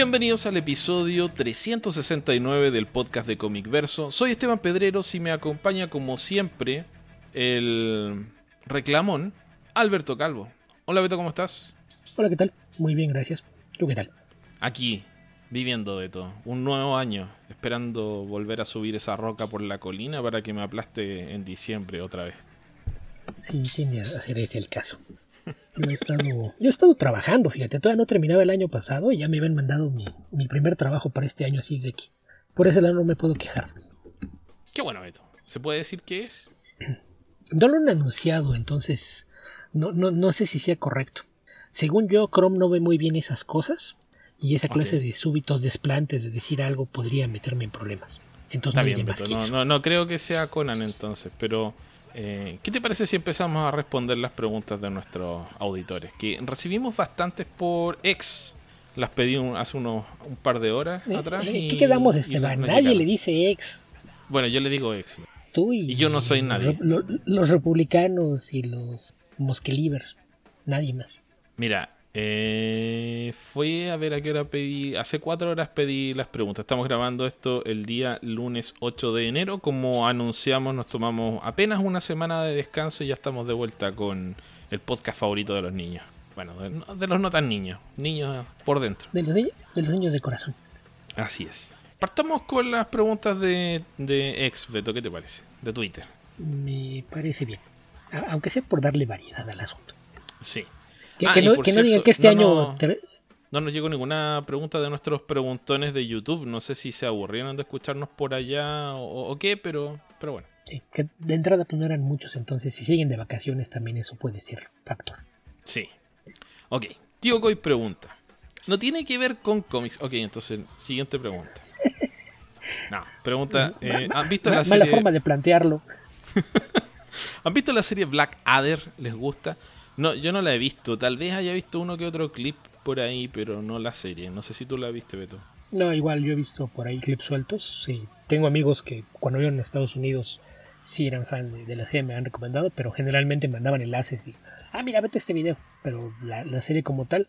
Bienvenidos al episodio 369 del podcast de Comic Verso. Soy Esteban Pedreros y me acompaña como siempre el reclamón Alberto Calvo. Hola Beto, ¿cómo estás? Hola, ¿qué tal? Muy bien, gracias. ¿Tú qué tal? Aquí, viviendo de todo. Un nuevo año, esperando volver a subir esa roca por la colina para que me aplaste en diciembre otra vez. Sí, tiene a ser ese el caso. Yo he estado, yo he estado trabajando, fíjate, todavía no terminaba el año pasado y ya me habían mandado mi, mi primer trabajo para este año, así es de que por ese lado no me puedo quejar. Qué bueno, Beto. ¿Se puede decir qué es? No lo han anunciado, entonces no, no, no sé si sea correcto. Según yo, Chrome no ve muy bien esas cosas y esa clase Ok. de súbitos desplantes de decir algo podría meterme en problemas. Entonces Está no bien, Beto. No, no, no creo que sea Conan entonces, pero eh, ¿qué te parece si empezamos a responder las preguntas de nuestros auditores? Que recibimos bastantes por ex. Las pedí un- hace unos un par de horas Eh, atrás. eh, y- ¿Qué quedamos, Esteban? no Nadie le dice ex. Bueno, yo le digo ex. Tú y, Y yo no soy nadie. lo- lo- los republicanos y los mosquelivers. Nadie más. Mira, eh, fue a ver a qué hora pedí. Hace cuatro horas pedí las preguntas. Estamos grabando esto el día lunes 8 de enero. Como anunciamos, nos tomamos apenas una semana de descanso y ya estamos de vuelta con el podcast favorito de los niños. Bueno, de, de los no tan niños. Niños por dentro. De los, niños, de los niños de corazón. Así es. Partamos con las preguntas de, de ex, Beto. ¿Qué te parece? De Twitter. Me parece bien. Aunque sea por darle variedad al asunto. Sí. Que, Ah, que no, que no digan cierto, que este no, año. no. nos llegó ninguna pregunta de nuestros preguntones de YouTube. No sé si se aburrieron de escucharnos por allá o, o qué, pero, pero bueno. sí, que de entrada pues no eran muchos, entonces si siguen de vacaciones también eso puede ser factor. Sí. Ok. Tío Coy pregunta. No tiene que ver con cómics. Ok, entonces, siguiente pregunta. No, pregunta. eh, ¿Han visto la mala serie? forma de plantearlo. ¿Han visto la serie Black Adder? ¿Les gusta? No, yo no la he visto. Tal vez haya visto uno que otro clip por ahí, pero no la serie. No sé si tú la viste, Beto. No, igual yo he visto por ahí clips sueltos. Sí, tengo amigos que cuando vieron en Estados Unidos sí eran fans de, de la serie, me han recomendado, pero generalmente mandaban enlaces y, ah, mira, vete a este video. Pero la, la serie como tal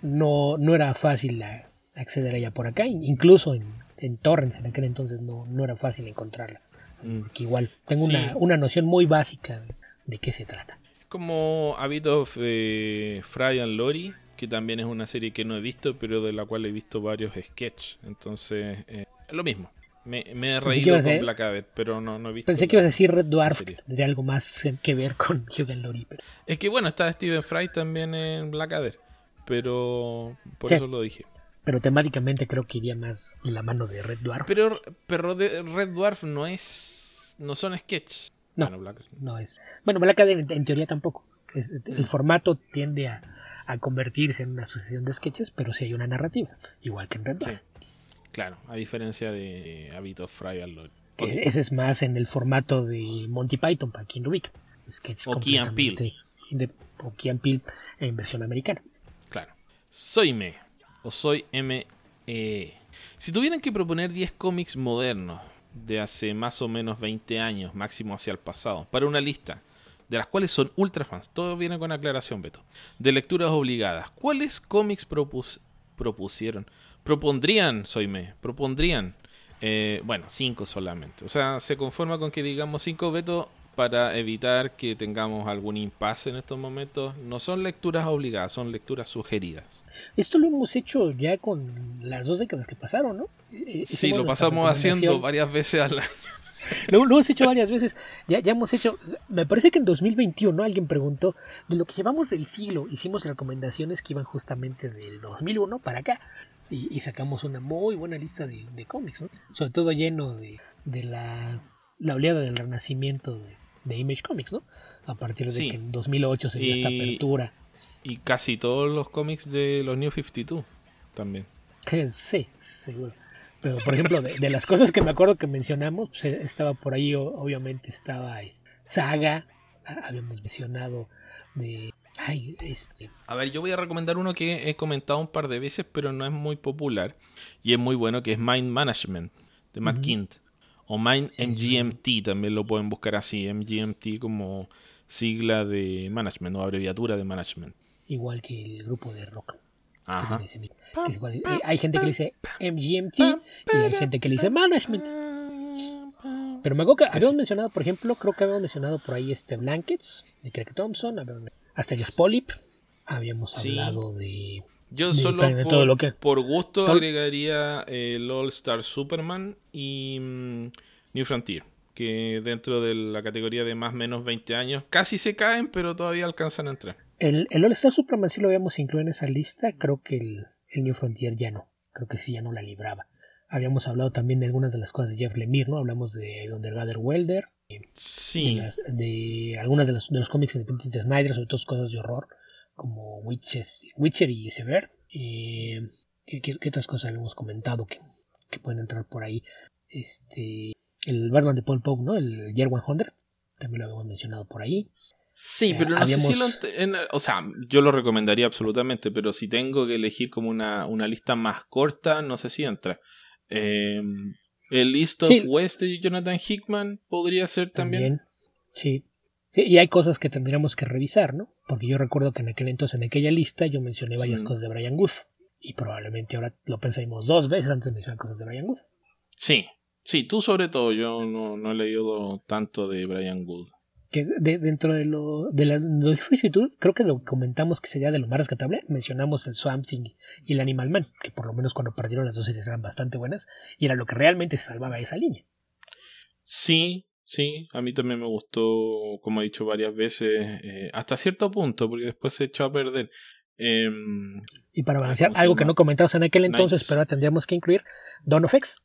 no, no era fácil a- acceder a ella por acá, incluso en, en torrents en aquel entonces no, no era fácil encontrarla. Mm. Porque igual tengo Sí. una, una noción muy básica de qué se trata. Como A Bit of eh, Fry and Lori, que también es una serie que no he visto, pero de la cual he visto varios sketches. Entonces, eh, es lo mismo. Me, me he reído con decir- Black Adder, pero no, no he visto. Pensé que ibas a decir Red Dwarf, tendría algo más que ver con Hugh and Laurie, pero Es que bueno, está Stephen Fry también en Black Adder, pero por Sí. eso lo dije. pero temáticamente creo que iría más de la mano de Red Dwarf. Pero, pero de Red Dwarf no es. No son sketches. No. Black- No es. Bueno, Black en, en teoría tampoco. Es- Mm. el formato tiende a, a convertirse en una sucesión de sketches, pero sí hay una narrativa, igual que en Red Sí. Claro, a diferencia de A Bit of Fry Ok. Ese es más en el formato de Monty Python, para quien lo ubica. Sketch O Key and completamente de- o Key and Peele en versión americana. Claro. Soy Me o soy M. E. Si tuvieran que proponer 10 cómics modernos de hace más o menos 20 años, máximo hacia el pasado, para una lista, de las cuales son ultra fans, todo viene con aclaración, Beto, de lecturas obligadas, ¿cuáles cómics propus- propusieron? Propondrían, soy Me, propondrían, eh, bueno, 5 solamente. O sea, se conforma con que digamos 5, Beto, para evitar que tengamos algún impasse en estos momentos. No son lecturas obligadas, son lecturas sugeridas. Esto lo hemos hecho ya con las dos décadas que pasaron, ¿no? Eh, Sí, hicimos lo pasamos haciendo varias veces al año. Lo, lo hemos hecho varias veces. Ya, ya hemos hecho. Me parece que en 2021 alguien preguntó de lo que llevamos del siglo. Hicimos recomendaciones que iban justamente del 2001 para acá. Y, y sacamos una muy buena lista de, de cómics, ¿no? Sobre todo lleno de, de la, la oleada del renacimiento de, de Image Comics, ¿no? A partir de Sí. que en 2008 se dio esta apertura. Y casi todos los cómics de los New 52 también. Sí, seguro. Pero, por ejemplo, de, de las cosas que me acuerdo que mencionamos, pues, eh, estaba por ahí, obviamente, estaba es, Saga, ah, habíamos mencionado de... Ay, este... A ver, yo voy a recomendar uno que he comentado un par de veces, pero no es muy popular. Y es muy bueno, que es Mind Management, de Matt Ujú. Kint. O Mind Sí, MGMT, también lo pueden buscar así. MGMT como sigla de management o abreviatura de management. Igual que el grupo de rock. Ajá. Que dice- que es igual, eh, hay gente que le dice MGMT y hay gente que le dice Management. Pero me acuerdo que habíamos mencionado, por ejemplo, creo que habíamos mencionado por ahí este Blankets de Craig Thompson, habíamos- Asterios Polyp, habíamos Sí. hablado de Yo de- solo de por, todo lo que- por gusto agregaría el All Star Superman y mm, New Frontier, que dentro de la categoría de más o menos 20 años casi se caen, pero todavía alcanzan a entrar. El, el All Star Superman sí lo habíamos incluido en esa lista, creo que el, el New Frontier ya no, creo que sí ya no la libraba. Habíamos hablado también de algunas de las cosas de Jeff Lemire, ¿no? Hablamos de Underwater Welder, de, Sí, las- de algunas de los, de los cómics independientes de Snyder, sobre todo cosas de horror, como Witches, Witcher y Sever. Eh, ¿qué, qué, qué otras cosas habíamos comentado que, que pueden entrar por ahí? Este, el Batman de Paul Pope, ¿no? El Year 100, también lo habíamos mencionado por ahí. Sí, eh, pero no sé si lo... en- o sea, yo lo recomendaría absolutamente, pero si tengo que elegir como una, una lista más corta, no sé si entra. Eh, el East of Sí. West de Jonathan Hickman podría ser también. Sí. Sí, y hay cosas que tendríamos que revisar, ¿no? Porque yo recuerdo que en aquel entonces, en aquella lista, yo mencioné varias Mm. cosas de Brian Guth. Y probablemente ahora lo pensaremos dos veces antes de mencionar cosas de Brian Guth. Sí, sí, tú sobre todo, yo no, no he leído tanto de Brian Wood. Que de- dentro de lo de la de Free Future, creo que lo comentamos que sería de lo más rescatable. Mencionamos el Swamp Thing y el Animal Man, que por lo menos cuando perdieron las dos series eran bastante buenas. Y era lo que realmente salvaba esa línea. Sí, sí, a mí también me gustó, como he dicho varias veces, eh, hasta cierto punto, porque después se echó a perder. Em, Y para balancear, ¿cómo se algo que no comentamos en aquel entonces, Nice. pero ahora tendríamos que incluir Dawn of X,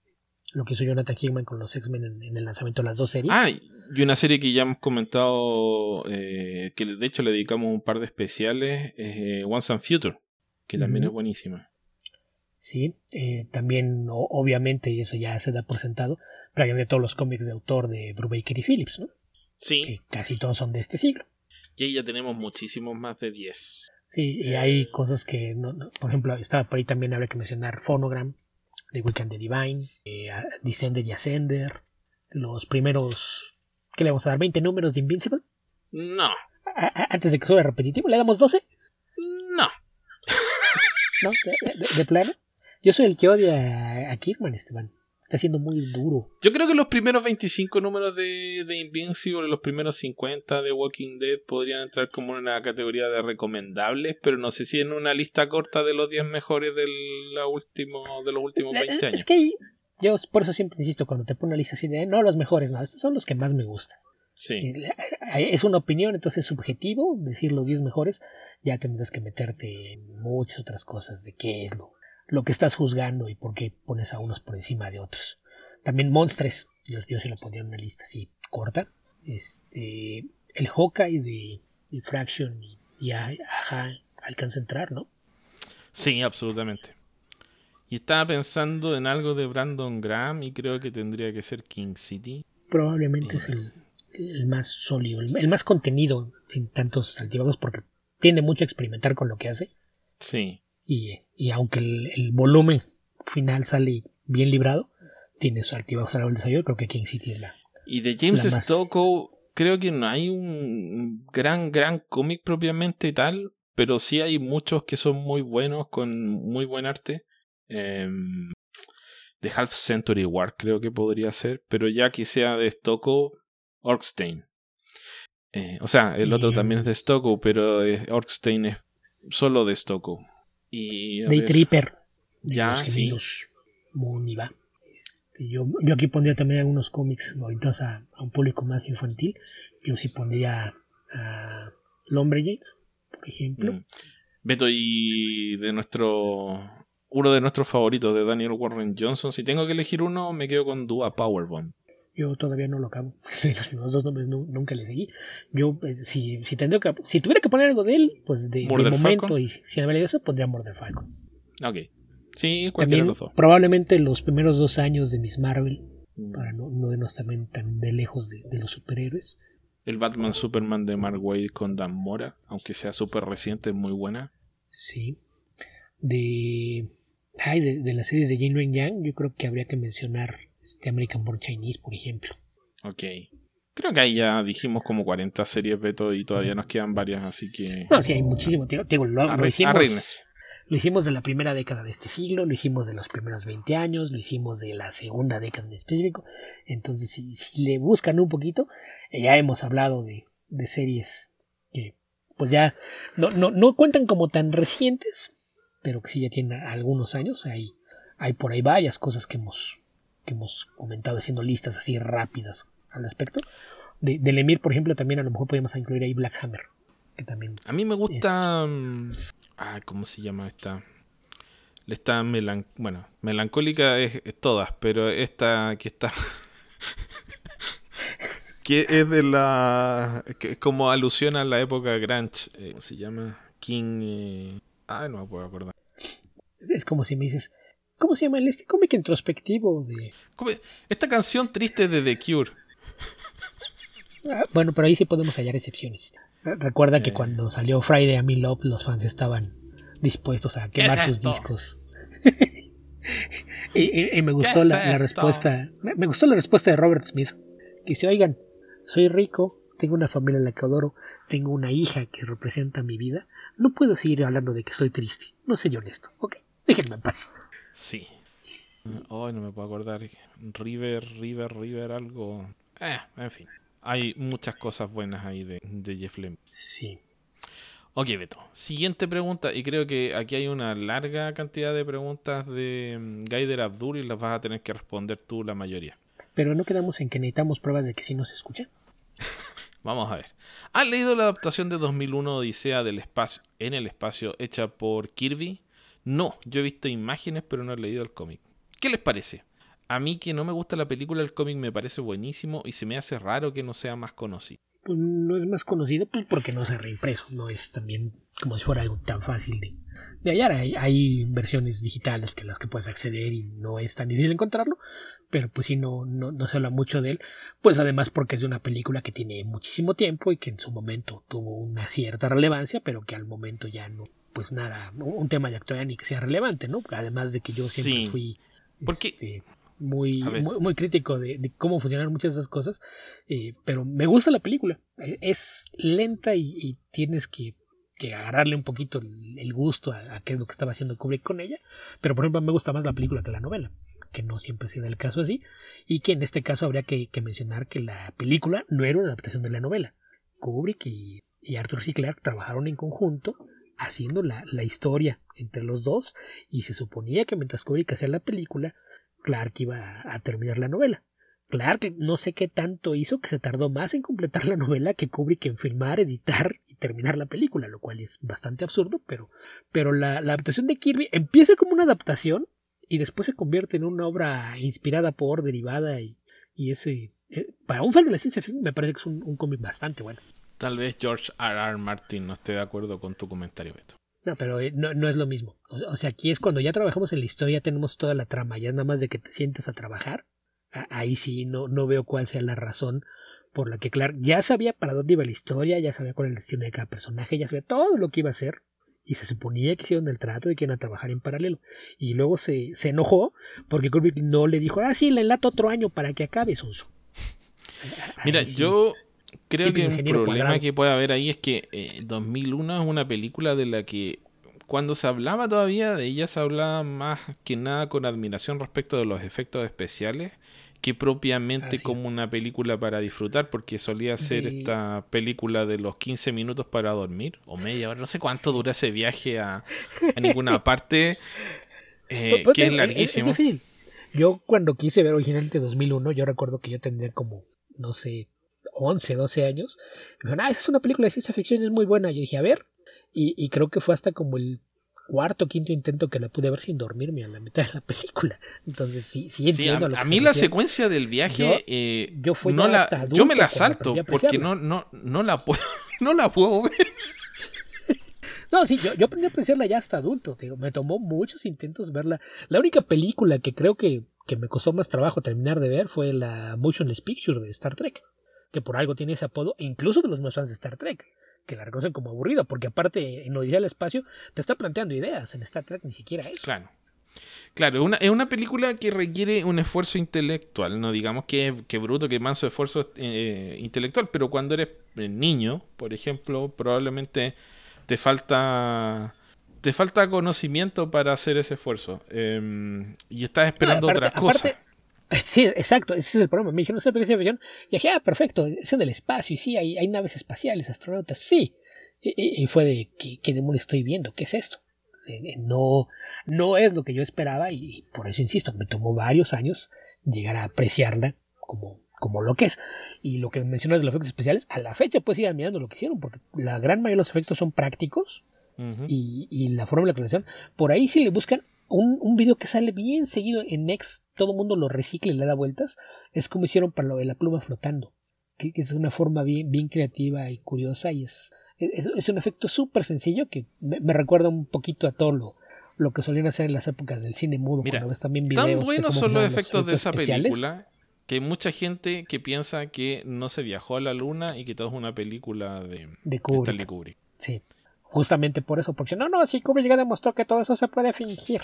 lo que hizo Jonathan Hickman con los X-Men en, en el lanzamiento de las dos series. ah, y una serie que ya hemos comentado, eh, que de hecho le dedicamos un par de especiales, eh, Once and Future, que también es buenísima. Sí, eh, también o- obviamente, y eso ya se da por sentado, de todos los cómics de autor de Brubaker y Phillips, ¿no? Sí, que casi todos son de este siglo. y ahí ya tenemos muchísimos más de 10. Sí, y hay cosas que, no, no- por ejemplo, estaba por ahí también habría que mencionar Phonogram, The Weekend the Divine, eh, Descender y Ascender, los primeros, ¿qué le vamos a dar? ¿20 números de Invincible? No, A- antes de que suba repetitivo, ¿le damos 12? no. ¿No? ¿De, de- de plano? Yo soy el que odia a, Kirkman, Esteban. Está siendo muy duro. Yo creo que los primeros 25 números de, de Invincible los primeros 50 de Walking Dead podrían entrar como en una categoría de recomendables, pero no sé si en una lista corta de los 10 mejores del la último, de los últimos 20 años. Es que yo por eso siempre insisto, cuando te pongo una lista así de, no, los mejores, no, estos son los que más me gustan. Sí, Eh, Es una opinión, entonces es subjetivo decir los 10 mejores, ya tendrás que meterte en muchas otras cosas de qué es lo, lo que estás juzgando y por qué pones a unos por encima de otros. También Monstres, yo, yo sí lo pondría en una lista así corta. Este, el Hawkeye de, de Fraction y, y Aja alcanza a entrar, ¿no? sí, absolutamente. Y estaba pensando en algo de Brandon Graham y creo que tendría que ser King City. Probablemente es el, el más sólido, el, el más contenido, sin tantos altibajos, porque tiende mucho a experimentar con lo que hace. Sí, Y, y aunque el, el volumen final sale bien librado, tiene sus altibajos a la creo que King City es la. Y de James La más- Stokoe, creo que no hay un gran, gran cómic propiamente tal, pero sí hay muchos que son muy buenos, con muy buen arte. Em, de Half Century War creo que podría ser, pero ya que sea de Stokoe, Orkstein. Eh, o sea, el otro Y, también es de Stokoe, pero eh, Orkstein es solo de Stokoe. Y Day ver, Tripper, de Ya, los gemelos Va. Este, yo, yo aquí pondría también algunos cómics orientados a, a un público más infantil. Yo sí pondría a Lumberjanes, por ejemplo. Mm. Beto, y de nuestro. Uno de nuestros favoritos de Daniel Warren Johnson. Si tengo que elegir uno, me quedo con Dua Powerbomb. Yo todavía no lo acabo. Los dos nombres nu- nunca le seguí. Yo, eh, si, si, tendría que, si tuviera que poner algo de él, pues de, momento, Falcon. y si, si no me eso, pondría Murder Falcon. Ok. Sí, cualquiera También, probablemente los primeros dos años de Miss Marvel, Mm. para no, no irnos también tan de lejos de, de los superhéroes. El Batman Superman de Mark Waid con Dan Mora, aunque sea súper reciente, muy buena. Sí. De, ay, de, de las series de Jin Ren Yang, yo creo que habría que mencionar este American Born Chinese, por ejemplo. Ok. Creo que ahí ya dijimos como 40 series, Beto, y todavía nos quedan varias, así que. No, sí, hay muchísimo. Te, lo, lo hicimos, lo hicimos de la primera década de este siglo, lo hicimos de los primeros 20 años, lo hicimos de la segunda década en específico. Entonces, si, si le buscan un poquito, eh, ya hemos hablado de, de series que pues ya no, no, no, cuentan como tan recientes, pero que sí ya tienen algunos años. Hay, hay por ahí varias cosas que hemos, que hemos comentado haciendo listas así rápidas al respecto. De, del Emir, por ejemplo, también a lo mejor podemos incluir ahí Black Hammer. Que también a mí me gusta... Ah, ¿cómo se llama esta? Esta melan... bueno, melancólica es, todas, pero esta que está... que es de la... que como alusión a la época grunge. Eh, ¿Cómo se llama? King... Eh... Ah, no me puedo acordar. Es como si me dices... ¿Cómo se llama el este cómic introspectivo de...? Esta canción triste de The Cure. Ah, bueno, pero ahí sí podemos hallar excepciones. Recuerda que eh. cuando salió Friday a Me Love, los fans estaban dispuestos a quemar sus discos. y, me gustó la, respuesta. Me, gustó la respuesta de Robert Smith. Que dice, oigan, soy rico, tengo una familia en la que adoro, tengo una hija que representa mi vida. No puedo seguir hablando de que soy triste. No soy honesto. Ok, déjenme en paz. Sí. Hoy no me puedo acordar. River, River, River, algo. Eh, en fin hay muchas cosas buenas ahí de, Jeff Lemire. Sí. Ok, Beto. Siguiente pregunta, y creo que aquí hay una larga cantidad de preguntas de mm, Gaider Abdul y las vas a tener que responder tú la mayoría. Pero no quedamos en que necesitamos pruebas de que sí nos escucha. Vamos a ver. ¿Has leído la adaptación de 2001 Odisea del espacio en el espacio hecha por Kirby? No, yo he visto imágenes pero no he leído el cómic. ¿Qué les parece? a mí que no me gusta la película, el cómic me parece buenísimo y se me hace raro que no sea más conocido. Pues no es más conocido pues, porque no se ha reimpreso, no es también como si fuera algo tan fácil de, de hallar. Hay, versiones digitales que las que puedes acceder y no es tan difícil encontrarlo, pero pues sí no, no, no se habla mucho de él, pues además porque es de una película que tiene muchísimo tiempo y que en su momento tuvo una cierta relevancia, pero que al momento ya no, pues nada, un tema de actualidad ni que sea relevante, ¿no? Además de que yo siempre fui... Porque este, muy, muy, crítico de, cómo funcionan muchas de esas cosas, eh, pero me gusta la película. E, es, lenta y, tienes que, que, agarrarle un poquito el, gusto a, qué es lo que estaba haciendo Kubrick con ella, pero por ejemplo me gusta más la película que la novela, que no siempre ha sido el caso así, y que en este caso habría que, mencionar que la película no era una adaptación de la novela. Kubrick y, Arthur C. Clarke trabajaron en conjunto haciendo la, historia entre los dos y se suponía que mientras Kubrick hacía la película Clark iba a terminar la novela. Clark no sé qué tanto hizo que se tardó más en completar la novela que Kubrick en filmar, editar y terminar la película, lo cual es bastante absurdo, pero, pero la, adaptación de Kirby empieza como una adaptación y después se convierte en una obra inspirada por, derivada y, y ese... Eh, para un fan de la ciencia ficción me parece que es un cómic bastante bueno. Tal vez George R. R. Martin no esté de acuerdo con tu comentario, Beto. No, pero eh, no, no es lo mismo. O, sea, aquí es cuando ya trabajamos en la historia, tenemos toda la trama, ya nada más de que te sientes a trabajar. ahí sí no, no veo cuál sea la razón por la que Clark ya sabía para dónde iba la historia, ya sabía cuál era el destino de cada personaje, ya sabía todo lo que iba a hacer. Y se suponía que hicieron el trato de que iban a trabajar en paralelo. Y luego se, se enojó porque Kubrick no le dijo, ah, sí, le enlato otro año para que acabe su uso. Mira, yo creo que un problema que puede haber ahí es que 2001 eh, es una película de la que cuando se hablaba todavía de ella se hablaba más que nada con admiración respecto de los efectos especiales que propiamente como una película para disfrutar porque solía ser esta película de los 15 minutos para dormir o media hora, no sé cuánto dura ese viaje a, ninguna parte eh, pues, que es larguísimo. yo cuando quise ver originalmente 2001, yo recuerdo que yo tendría como, no sé, 11, 12 años. Me dijeron, ah, esa es una película de ciencia ficción, es muy buena. Yo dije, a ver. Y, creo que fue hasta como el cuarto quinto intento que la pude ver sin dormirme a la mitad de la película. Entonces, sí, sí entiendo. a, mí la secuencia del viaje, yo, eh, no la, yo me la salto porque no, no, no, la puedo, no la puedo ver. No, sí, yo, yo aprendí a apreciarla ya hasta adulto. Digo, me tomó muchos intentos verla. La única película que creo que, que me costó más trabajo terminar de ver fue la Motionless Picture de Star Trek que por algo tiene ese apodo, incluso de los más fans de Star Trek, que la reconocen como aburrida, porque aparte en Odisea del Espacio te está planteando ideas, en Star Trek ni siquiera eso. Claro. Claro, una, es una película que requiere un esfuerzo intelectual, no digamos que, que bruto, que manso esfuerzo eh, intelectual, pero cuando eres niño, por ejemplo, probablemente te falta te falta conocimiento para hacer ese esfuerzo. Em, y estás esperando otra cosa. Sí, exacto, ese es el problema. Me dijeron, no sé por qué ficción. Y dije, ah, perfecto, es en el espacio, y sí, hay, hay naves espaciales, astronautas, sí. Y, fue de, ¿qué, ¿qué, demonios estoy viendo? ¿Qué es esto? no, no es lo que yo esperaba, y por eso insisto, me tomó varios años llegar a apreciarla como, como lo que es. Y lo que mencionas de los efectos especiales, a la fecha pues ir mirando lo que hicieron, porque la gran mayoría de los efectos son prácticos, y, y, la forma de la creación, por ahí si le buscan un, un video que sale bien seguido en Next, todo el mundo lo recicla y le da vueltas, es como hicieron para lo de la pluma flotando, que, es una forma bien, bien creativa y curiosa y es, es, un efecto súper sencillo que me, recuerda un poquito a todo lo, lo que solían hacer en las épocas del cine mudo. Mira, también videos tan buenos son los efectos, de esa película que hay mucha gente que piensa que no se viajó a la luna y que todo es una película de, de Kubrick. Sí. Justamente por eso, porque no, no, si Kubrick ya demostró que todo eso se puede fingir.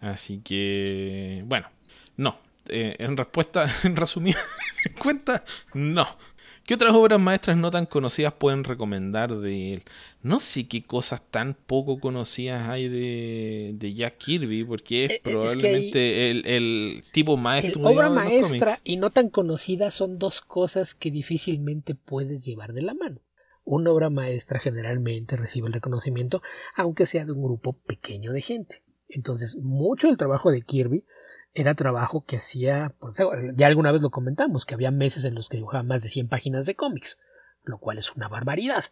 Así que, bueno, no. Eh, en respuesta, en resumida cuenta, no. ¿Qué otras obras maestras no tan conocidas pueden recomendar de él? No sé qué cosas tan poco conocidas hay de, Jack Kirby, porque es eh, eh, probablemente el, tipo maestro. obra maestra y no tan conocida son dos cosas que difícilmente puedes llevar de la mano. Una obra maestra generalmente recibe el reconocimiento, aunque sea de un grupo pequeño de gente. Entonces, mucho del trabajo de Kirby era trabajo que hacía, ya alguna vez lo comentamos, que había meses en los que dibujaba más de 100 páginas de cómics, lo cual es una barbaridad.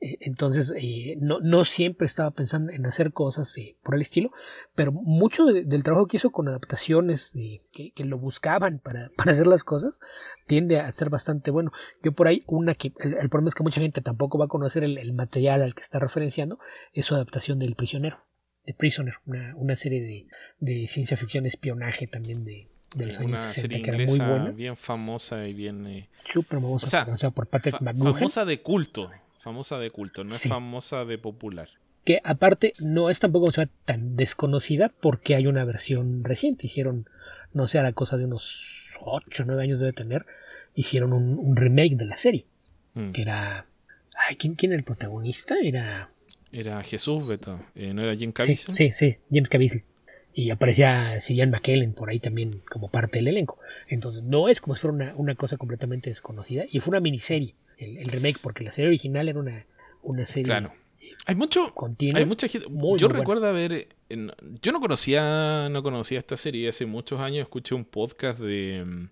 Eh, entonces, eh, no, no, siempre estaba pensando en hacer cosas eh, por el estilo, pero mucho del trabajo que hizo con adaptaciones que, que, lo buscaban para, para, hacer las cosas tiende a ser bastante bueno. Yo por ahí, una que el, problema es que mucha gente tampoco va a conocer el, material al que está referenciando, es su adaptación del prisionero, de Prisoner, una, una serie de, de, ciencia ficción espionaje también de, de los años 60, que era muy buena. bien famosa y bien... Súper famosa, o sea, por Patrick Famosa de culto Famosa de culto, no es famosa de popular. Que aparte no es tampoco tan desconocida porque hay una versión reciente. Hicieron, no sé, a la cosa de unos 8 o 9 años debe tener. Hicieron un, remake de la serie. Mm. Que era. Ay, ¿quién, ¿quién, era el protagonista? Era. Era Jesús, Beto. Eh, ¿No era Jim Caviezel? Sí, sí, James Caviezel. Y aparecía Cillian McKellen por ahí también como parte del elenco. Entonces no es como si fuera una, una cosa completamente desconocida. Y fue una miniserie el, remake, porque la serie original era una, una serie. Claro. Hay mucho. Hay mucha gente. yo recuerdo haber. yo no conocía, no conocía esta serie. Hace muchos años escuché un podcast de mm,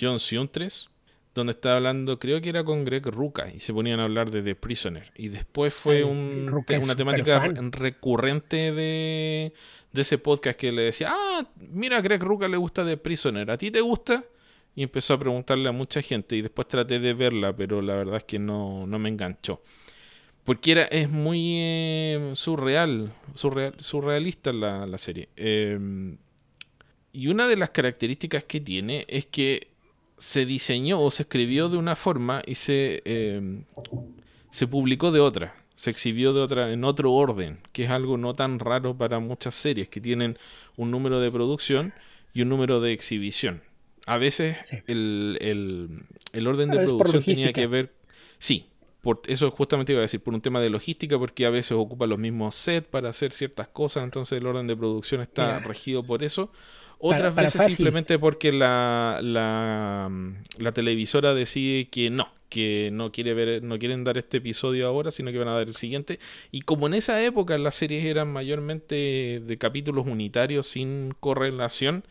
John Siontres donde estaba hablando, creo que era con Greg Ruca, y se ponían a hablar de The Prisoner. Y después fue un, una temática recurrente de, de, ese podcast que le decía, ah, mira, a Greg Ruca le gusta The Prisoner, ¿a ti te gusta? Y empezó a preguntarle a mucha gente y después traté de verla, pero la verdad es que no, me enganchó. Porque era, es muy eh, surreal, surreal, surrealista la, la serie. Em, y una de las características que tiene es que se diseñó o se escribió de una forma y se, em, se publicó de otra. Se exhibió de otra, en otro orden, que es algo no tan raro para muchas series que tienen un número de producción y un número de exhibición. A veces el, el, orden de producción tenía que ver. Sí, por eso justamente iba a decir, por un tema de logística, porque a veces ocupa los mismos sets para hacer ciertas cosas, entonces el orden de producción está regido por eso. Otras veces simplemente porque la, la, la, televisora decide que no, que no quiere ver, no quieren dar este episodio ahora, sino que van a dar el siguiente. Y como en esa época las series eran mayormente de capítulos unitarios sin correlación,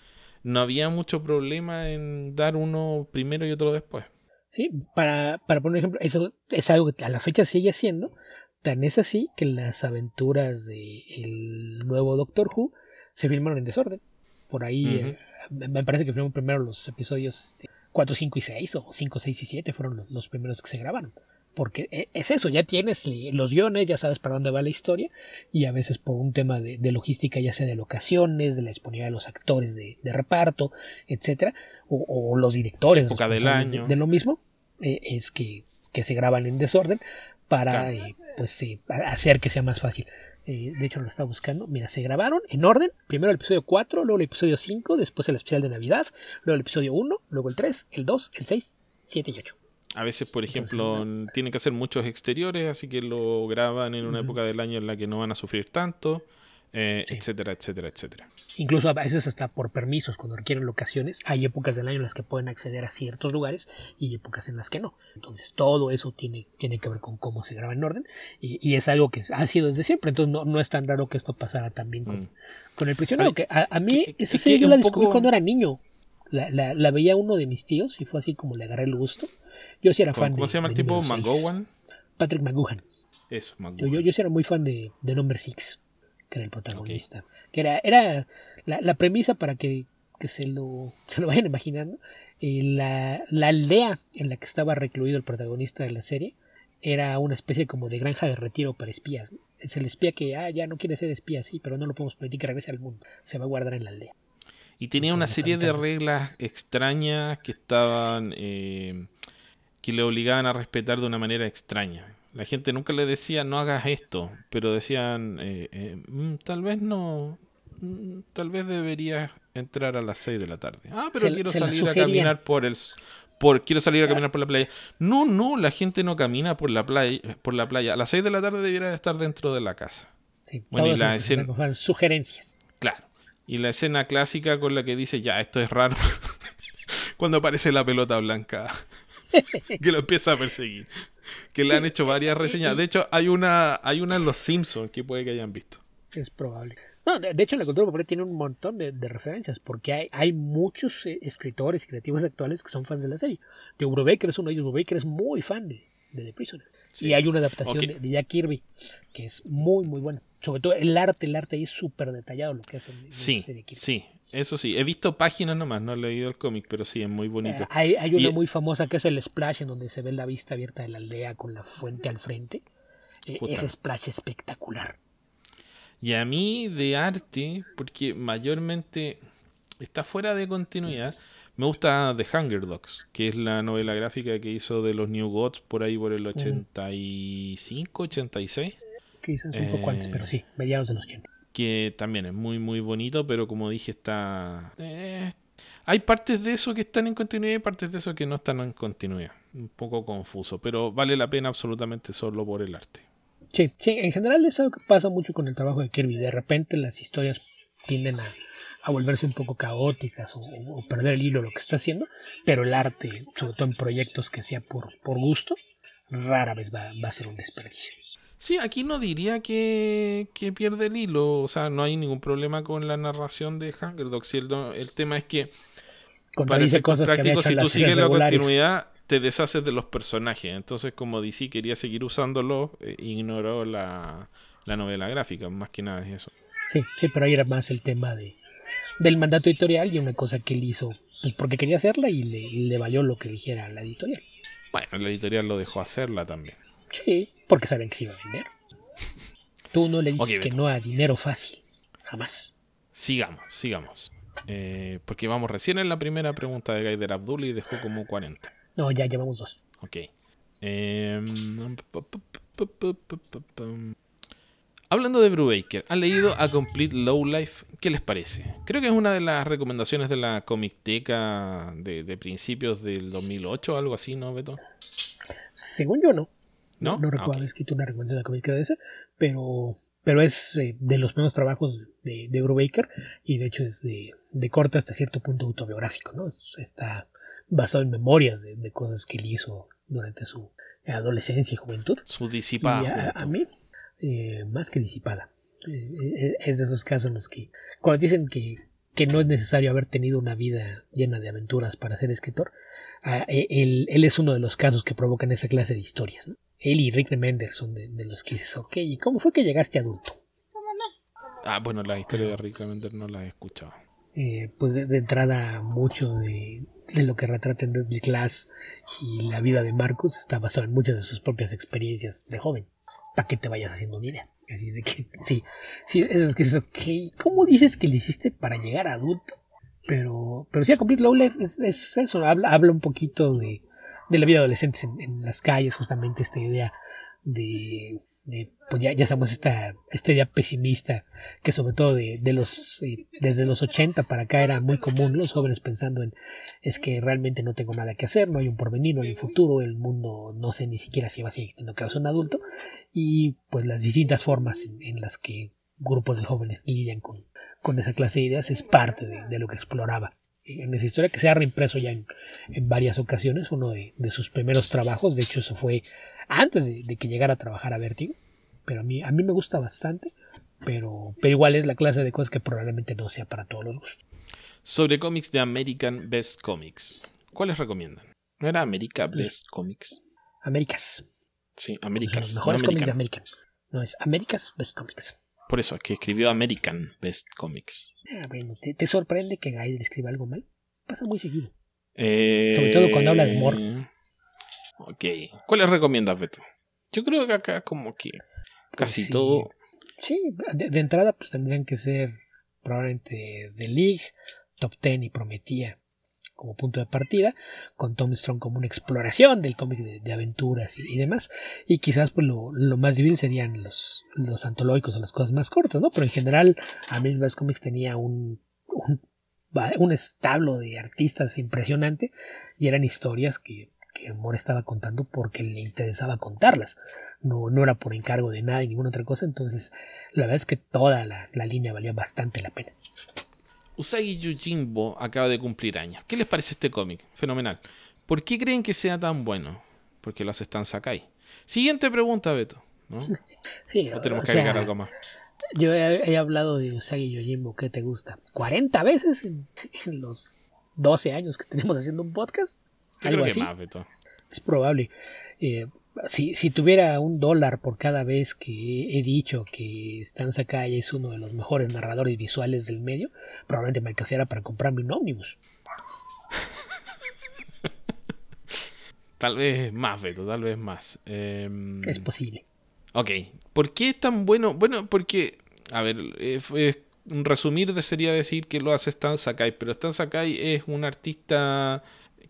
no había mucho problema en dar uno primero y otro después. Sí, para, para poner un ejemplo, eso es algo que a la fecha sigue siendo. Tan es así que las aventuras del nuevo Doctor Who se filmaron en desorden. Por ahí eh, me parece que filmaron primero los episodios 4, este, 5 y 6, o 5, 6 y 7 fueron los primeros que se grabaron porque e, es eso, ya tienes los guiones, ya sabes para dónde va la historia, y a veces por un tema de, logística, ya sea de locaciones, de la disponibilidad de los actores de, reparto, etcétera, o, los directores De, lo mismo, eh, es que, se graban en desorden para eh, pues hacer que sea más fácil. Eh, de hecho lo estaba buscando. Mira, se grabaron en orden. Primero el episodio 4, luego el episodio 5, después el especial de Navidad, luego el episodio 1, luego el 3, el 2, el 6, 7 y 8. A veces, por ejemplo, tienen que hacer muchos exteriores, así que lo graban en una época del año en la que no van a sufrir tanto, eh, etcétera, etcétera, etcétera. Incluso a veces hasta por permisos, cuando requieren locaciones, hay épocas del año en las que pueden acceder a ciertos lugares y épocas en las que no. Entonces todo eso tiene, tiene que ver con cómo se graba en orden y, es algo que ha sido desde siempre. Entonces no, no es tan raro que esto pasara también con, mm. con el prisionero. que a, mí esa serie yo la descubrí cuando era niño. La, la, la, veía uno de mis tíos y fue así como le agarré el gusto. Yo sí era fan ¿Cómo se llama el tipo? ¿McGowan? Patrick McGowan. Eso, McGowan. Yo, yo, sí era muy fan de, de Number Six, que era el protagonista. Que era, era la, la premisa para que, que, se, lo, se lo vayan imaginando. Eh, la, la aldea en la que estaba recluido el protagonista de la serie era una especie como de granja de retiro para espías. Es el espía que ah, ya no quiere ser espía, sí, pero no lo podemos permitir que regrese al mundo. Se va a guardar en la aldea. Y tenía una serie de reglas extrañas que estaban. Eh, que le obligaban a respetar de una manera extraña. La gente nunca le decía no hagas esto, pero decían eh, eh, mm, tal vez no, mm, tal vez deberías entrar a las 6 de la tarde. Ah, pero quiero salir a caminar por el por quiero salir a caminar por la playa. No, no, la gente no camina por la playa, por la playa. A las 6 de la tarde debiera estar dentro de la casa. Sí, bueno, y la escena sugerencias. Claro. Y la escena clásica con la que dice, "Ya, esto es raro." Cuando aparece la pelota blanca. que lo empieza a perseguir. Que le han hecho varias reseñas. De hecho, hay una, hay una en Los Simpsons que puede que hayan visto. Es probable. No, de, hecho, la cultura popular tiene un montón de, referencias, porque hay, hay muchos eh, escritores y creativos actuales que son fans de la serie. De Baker es uno de ellos. Baker es muy fan de, The Prisoner. Y hay una adaptación de, Jack Kirby que es muy, muy buena. Sobre todo el arte, el arte ahí es súper detallado lo que hacen. Sí, sí. Eso sí, he visto páginas nomás, no he leído el cómic, pero sí, es muy bonito. Eh, hay, hay, una muy famosa que es el splash, en donde se ve la vista abierta de la aldea con la fuente al frente. Eh, ese splash espectacular. Y a mí de arte, porque mayormente está fuera de continuidad, me gusta The Hunger Dogs, que es la novela gráfica que hizo de los New Gods por ahí por el 85, 86. Quizás un poco antes, pero sí, mediados de los 80 que también es muy muy bonito, pero como dije está... Eh, hay partes de eso que están en continuidad y partes de eso que no están en continuidad. Un poco confuso, pero vale la pena absolutamente solo por el arte. Sí, sí, en general es algo que pasa mucho con el trabajo de Kirby. De repente las historias tienden a, volverse un poco caóticas o, perder el hilo de lo que está haciendo, pero el arte, sobre todo en proyectos que sea por, por gusto, rara vez va, va a ser un desperdicio. Sí, aquí no diría que, pierde el hilo, o sea, no hay ningún problema con la narración de Hunger Dogs. El, el tema es que, para efectos prácticos, si tú sigues la continuidad, te deshaces de los personajes. Entonces, como DC quería seguir usándolo, eh, ignoró la, novela gráfica, más que nada es eso. Sí, sí, pero ahí era más el tema de del mandato editorial y una cosa que él hizo pues porque quería hacerla y le, le valió lo que dijera la editorial. Bueno, la editorial lo dejó hacerla también. Sí, porque saben que se iba a vender. Tú no le dices que no a dinero fácil. Jamás. Sigamos, sigamos. Eh, porque vamos recién en la primera pregunta de Gaider Abdul y dejó como 40. No, ya llevamos dos. Ok. Em, hablando de Brubaker, ¿han leído A Complete Low Life? ¿Qué les parece? Creo que es una de las recomendaciones de la Comicteca de, de principios del 2008 o algo así, ¿no, Beto? Según yo, no. No, no, recuerdo haber escrito una recomendación de cómica de esa, pero, pero es eh, de los primeros trabajos de, de Brubaker y de hecho es de, de corte hasta cierto punto autobiográfico, ¿no? está basado en memorias de, cosas que él hizo durante su adolescencia y juventud. Su disipada. A, mí, eh, más que disipada. Eh, es de esos casos en los que, cuando dicen que, que no es necesario haber tenido una vida llena de aventuras para ser escritor, ah, él, él, es uno de los casos que provocan esa clase de historias. ¿no? Él y Rick Remender son de, los que dices, ok, ¿y cómo fue que llegaste adulto? Ah, bueno, la historia de Rick Remender no la he escuchado. Eh, pues de, entrada, mucho de, lo que retrata en The Class y la vida de Marcus está basado en muchas de sus propias experiencias de joven. Para que te vayas haciendo una idea. Así es de que, sí, sí, es lo que dices, ok, ¿cómo dices que le hiciste para llegar a adulto? Pero, pero sí, a cumplir Low es, es eso, habla, habla un poquito de, de la vida adolescente en, las calles, justamente esta idea de, pues ya, ya sabemos esta, esta idea pesimista que sobre todo de, de los eh, desde los 80 para acá era muy común los jóvenes pensando en es que realmente no tengo nada que hacer, no hay un porvenir, no hay un futuro, el mundo no sé ni siquiera si va a seguir existiendo que un adulto. Y pues las distintas formas en, las que grupos de jóvenes lidian con, con esa clase de ideas es parte de lo que exploraba en esa historia que se ha reimpreso ya en, en varias ocasiones, uno de, de, sus primeros trabajos, de hecho eso fue antes de, de, que llegara a trabajar a Vertigo, pero a mí, a mí me gusta bastante, pero, pero igual es la clase de cosas que probablemente no sea para todos los gustos. Sobre cómics de American Best Comics, ¿cuáles recomiendan? ¿No era America Best Comics? Américas. Sí, Américas. Los mejores no cómics de American. No, es Américas Best Comics. Por eso, es que escribió American Best Comics. Ah, bueno, ¿te, ¿te, sorprende que Gaiden escriba algo mal? Pasa muy seguido. Eh... Sobre todo cuando habla de humor. Ok. ¿Cuáles recomiendas, Beto? Yo creo que acá como que casi pues sí. todo... Sí, de, de, entrada pues tendrían que ser probablemente The League, Top Ten y Prometía como punto de partida, con Tom Strong como una exploración del cómic de, aventuras y, demás. Y quizás pues lo, lo más débil serían los, los antológicos o las cosas más cortas, ¿no? Pero en general, American Best Comics tenía un, un, un establo de artistas impresionante y eran historias que, que Moore estaba contando porque le interesaba contarlas. No, no era por encargo de nada y ninguna otra cosa. Entonces, la verdad es que toda la, la línea valía bastante la pena. Usagi Yojimbo acaba de cumplir años. ¿Qué les parece este cómic? Fenomenal. ¿Por qué creen que sea tan bueno? Porque lo hace Stan Sakai. Siguiente pregunta, Beto. ¿no? Sí, ¿O tenemos o que sea, agregar algo más? Yo he, he, hablado de Usagi Yojimbo, ¿qué te gusta? ¿40 veces en, en, los 12 años que tenemos haciendo un podcast? Yo ¿Algo creo así? que más, Beto. Es probable. Eh, si, si, tuviera un dólar por cada vez que he dicho que Stan Sakai es uno de los mejores narradores visuales del medio, probablemente me alcanzara para comprarme un ómnibus. tal vez más, Beto, tal vez más. Eh, es posible. Ok. ¿Por qué es tan bueno? Bueno, porque, a ver, eh, eh, resumir sería decir que lo hace Stan Sakai, pero Stan Sakai es un artista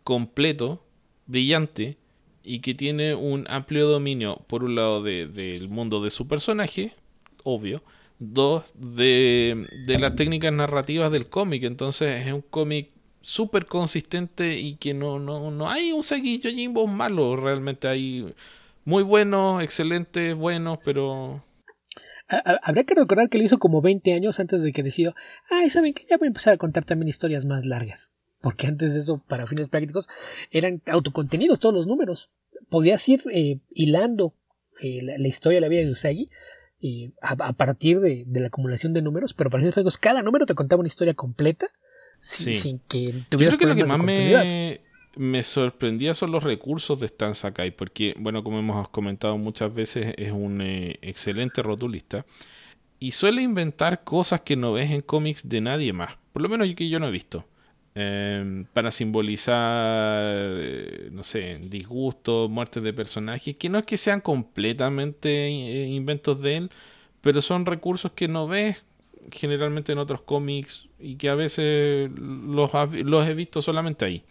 completo, brillante, y que tiene un amplio dominio, por un lado, del de, mundo de su personaje, obvio, dos, de, de las técnicas narrativas del cómic. Entonces es un cómic súper consistente y que no, no, no hay un seguillo Jimbo malo, realmente hay muy buenos, excelentes, buenos, pero... Habría que recordar que lo hizo como 20 años antes de que decidió, ay, ¿saben que Ya voy a empezar a contar también historias más largas porque antes de eso, para fines prácticos, eran autocontenidos todos los números. Podías ir eh, hilando eh, la, la, historia de la vida de Usagi eh, a, a, partir de, de, la acumulación de números, pero para fines prácticos, cada número te contaba una historia completa sin, sí. sin que tuvieras Yo creo que lo que más me, me, sorprendía son los recursos de Stan Sakai, porque, bueno, como hemos comentado muchas veces, es un eh, excelente rotulista y suele inventar cosas que no ves en cómics de nadie más, por lo menos que yo no he visto. Eh, para simbolizar, eh, no sé, disgustos, muertes de personajes, que no es que sean completamente eh, inventos de él, pero son recursos que no ves generalmente en otros cómics y que a veces los, los he visto solamente ahí.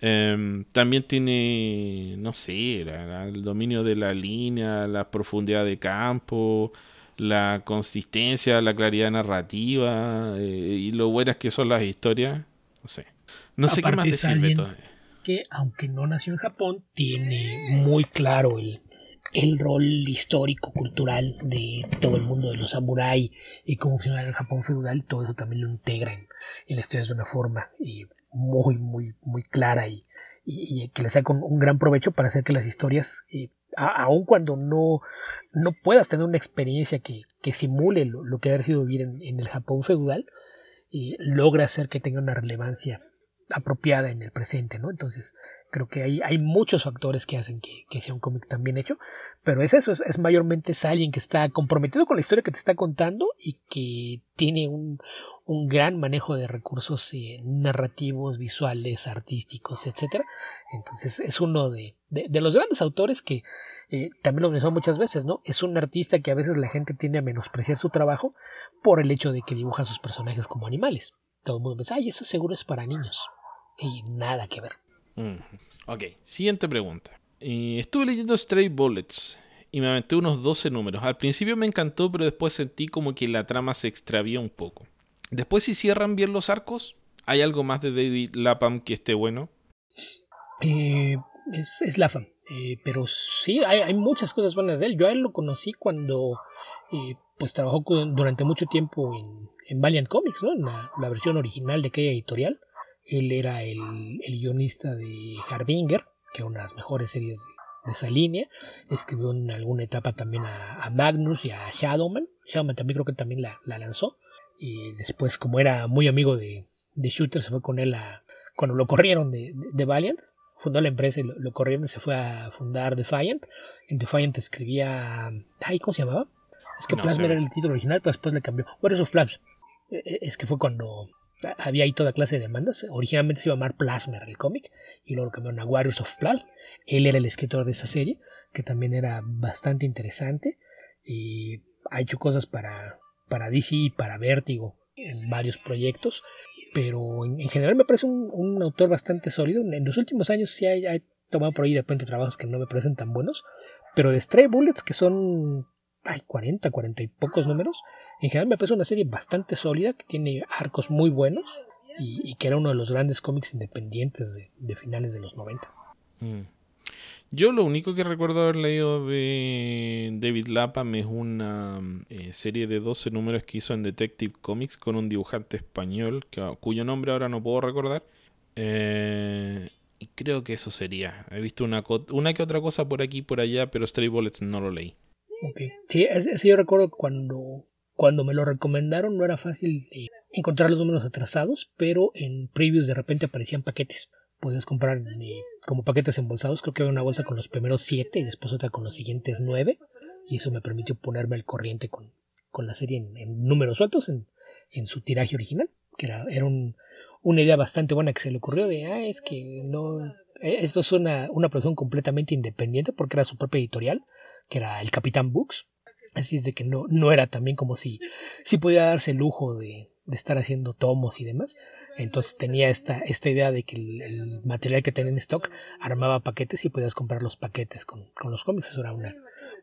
Eh, también tiene, no sé, el dominio de la línea, la profundidad de campo, la consistencia, la claridad narrativa eh, y lo buenas que son las historias. No sé. No sé qué más decir, Beto. Que aunque no nació en Japón, tiene muy claro el, el rol histórico, cultural de todo el mundo de los samuráis y cómo funcionaba el Japón feudal. Todo eso también lo integra en, la historia de una forma y muy, muy, muy clara y, y, y que le saca un, un, gran provecho para hacer que las historias, eh, a, aun cuando no, no puedas tener una experiencia que, que simule lo, lo, que haber sido vivir en, en el Japón feudal, y logra hacer que tenga una relevancia apropiada en el presente, ¿no? Entonces, creo que hay, hay muchos factores que hacen que, sea un cómic tan bien hecho, pero es eso, es, mayormente es alguien que está comprometido con la historia que te está contando y que tiene un, un gran manejo de recursos eh, narrativos, visuales, artísticos, etcétera. Entonces, es uno de, de, de los grandes autores que eh, también lo mencionó muchas veces, ¿no? Es un artista que a veces la gente tiende a menospreciar su trabajo por el hecho de que dibuja a sus personajes como animales. Todo el mundo piensa, ay, eso seguro es para niños. Y nada que ver. Mm. Ok, siguiente pregunta. Eh, estuve leyendo Stray Bullets y me aventé unos 12 números. Al principio me encantó, pero después sentí como que la trama se extravió un poco. Después si cierran bien los arcos, ¿hay algo más de David Lapham que esté bueno? Eh, es, es Lapham, eh, pero sí, hay, muchas cosas buenas de él. Yo a él lo conocí cuando eh, pues trabajó durante mucho tiempo en, en Valiant Comics, ¿no? En la, versión original de aquella editorial. Él era el, el guionista de Harbinger, que es una de las mejores series de, esa línea. Escribió en alguna etapa también a, Magnus y a Shadowman. Shadowman también creo que también la, la lanzó. Y después, como era muy amigo de, de Shooter, se fue con él a, cuando lo corrieron de, de, Valiant. Fundó la empresa y lo, corrieron y se fue a fundar Defiant. En Defiant escribía. Ay, ¿Cómo se llamaba? Es que Plasma era el título original, pero después le cambió. Warriors of Flash. E, e, es que fue cuando había ahí toda clase de demandas. Originalmente se iba a llamar Plasmer el cómic y luego lo cambiaron a Warriors of Flash. Él era el escritor de esa serie, que también era bastante interesante. Y ha hecho cosas para para DC y para Vértigo en varios proyectos, pero en, general me parece un, autor bastante sólido. En, los últimos años sí ha, tomado por ahí de repente trabajos que no me parecen tan buenos, pero de Stray Bullets, que son hay 40, 40 y pocos números, en general me parece una serie bastante sólida, que tiene arcos muy buenos y, que era uno de los grandes cómics independientes de, finales de los 90. Yo lo único que recuerdo haber leído de David Lapham es una eh, serie de 12 números que hizo en Detective Comics con un dibujante español cuyo nombre ahora no puedo recordar. Eh, y creo que eso sería. He visto una, una que otra cosa por aquí y por allá, pero Stray Bullets no lo leí. Sí, ese, yo recuerdo cuando, cuando me lo recomendaron no era fácil eh, encontrar los números atrasados, pero en previews de repente aparecían paquetes puedes comprar eh, como paquetes embolsados. Creo que había una bolsa con los primeros siete y después otra con los siguientes nueve. Y eso me permitió ponerme al corriente con, con la serie en, números sueltos, en, en, su tiraje original. Que era, era un, una idea bastante buena que se le ocurrió de, ah, es que no... Eh, esto es una, una producción completamente independiente porque era su propia editorial, que era el Capitán Books. Así es de que no, no era también como si, si podía darse el lujo de, de estar haciendo tomos y demás. Entonces tenía esta, esta idea de que el, material que tenía en stock armaba paquetes y podías comprar los paquetes con, los cómics. Eso era una,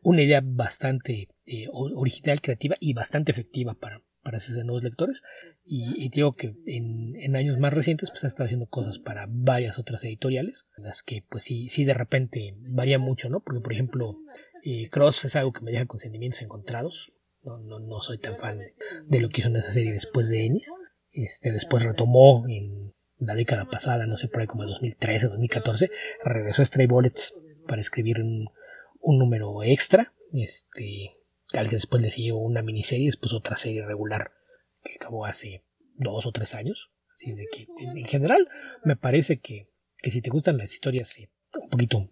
una idea bastante eh, original, creativa y bastante efectiva para, para esos nuevos lectores. Y, digo que en, años más recientes pues ha estado haciendo cosas para varias otras editoriales, las que pues sí, sí de repente varía mucho, ¿no? Porque por ejemplo eh, Cross es algo que me deja con sentimientos encontrados. No, no, no soy tan fan de lo que hizo en esa serie después de Ennis. Este, después retomó en la década pasada, no sé, por ahí como 2013, 2014, regresó a Stray Bullets para escribir un, número extra. Este, al que después le siguió una miniserie, después otra serie regular que acabó hace dos o tres años. Así es de que, en, general, me parece que, que, si te gustan las historias eh, un poquito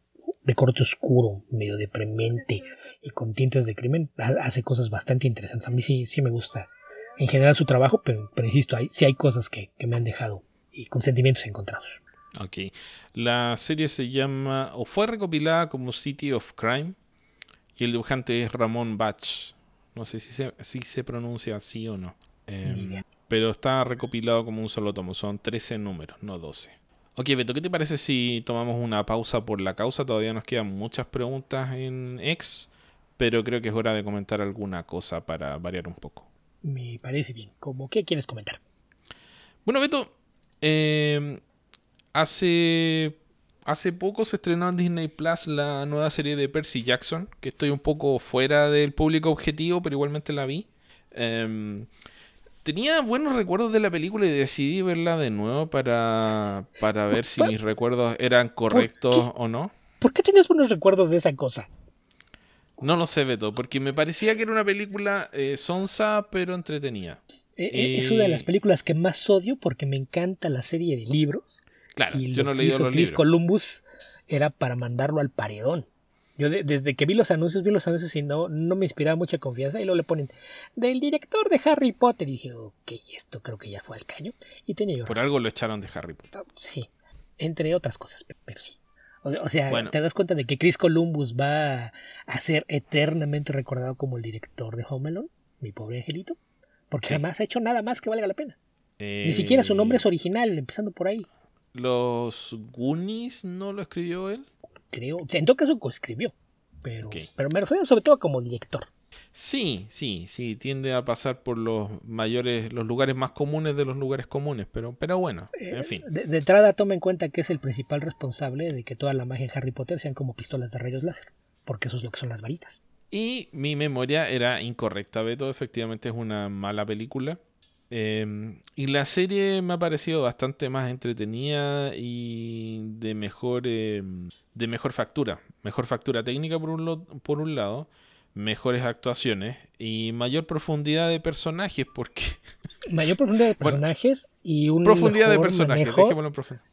de corte oscuro, medio deprimente y con tintes de crimen, hace cosas bastante interesantes. A mí sí, sí me gusta en general su trabajo, pero, pero insisto, hay, sí hay cosas que, me han dejado y con sentimientos encontrados. Ok. La serie se llama, o fue recopilada como City of Crime, y el dibujante es Ramón Bach. No sé si se, si se pronuncia así o no. Em, pero está recopilado como un solo tomo. Son 13 números, no 12. Ok, Beto, ¿qué te parece si tomamos una pausa por la causa? Todavía nos quedan muchas preguntas en X, pero creo que es hora de comentar alguna cosa para variar un poco. Me parece bien. ¿Cómo qué quieres comentar? Bueno, Beto, eh, hace, hace poco se estrenó en Disney Plus la nueva serie de Percy Jackson, que estoy un poco fuera del público objetivo, pero igualmente la vi. Em, tenía buenos recuerdos de la película y decidí verla de nuevo para, para ver si mis recuerdos eran correctos o no. ¿Por qué tienes buenos recuerdos de esa cosa? No lo sé, Beto, porque me parecía que era una película eh, sonsa, pero entretenida. Eh, eh, es una de las películas que más odio porque me encanta la serie de libros. Claro, yo no leí los Chris Columbus era para mandarlo al paredón. Yo desde que vi los anuncios, vi los anuncios y no, no me inspiraba mucha confianza. Y luego le ponen del director de Harry Potter. Y dije, ok, esto creo que ya fue al caño. Y tenía yo. Por algo lo echaron de Harry Potter. Sí, entre otras cosas, pero sí. O, sea, te das cuenta de que Chris Columbus va a ser eternamente recordado como el director de Home Alone, mi pobre angelito, porque jamás ha hecho nada más que valga la pena. Ni siquiera su nombre es eh, original, empezando por ahí. ¿Los Goonies no lo escribió él? Creo, en todo caso coescribió, Pero, pero me refiero sobre todo como director. Sí, sí, sí, tiende a pasar por los mayores, los lugares más comunes de los lugares comunes, pero, pero bueno, en eh, fin. De, entrada toma en cuenta que es el principal responsable de que toda la magia en Harry Potter sean como pistolas de rayos láser, porque eso es lo que son las varitas. Y mi memoria era incorrecta, Beto, efectivamente es una mala película. Em, y la serie me ha parecido bastante más entretenida y de mejor, em, de mejor factura. Mejor factura técnica por un, por un lado mejores actuaciones y mayor profundidad de personajes, porque... Mayor profundidad de personajes y un profundidad de personajes,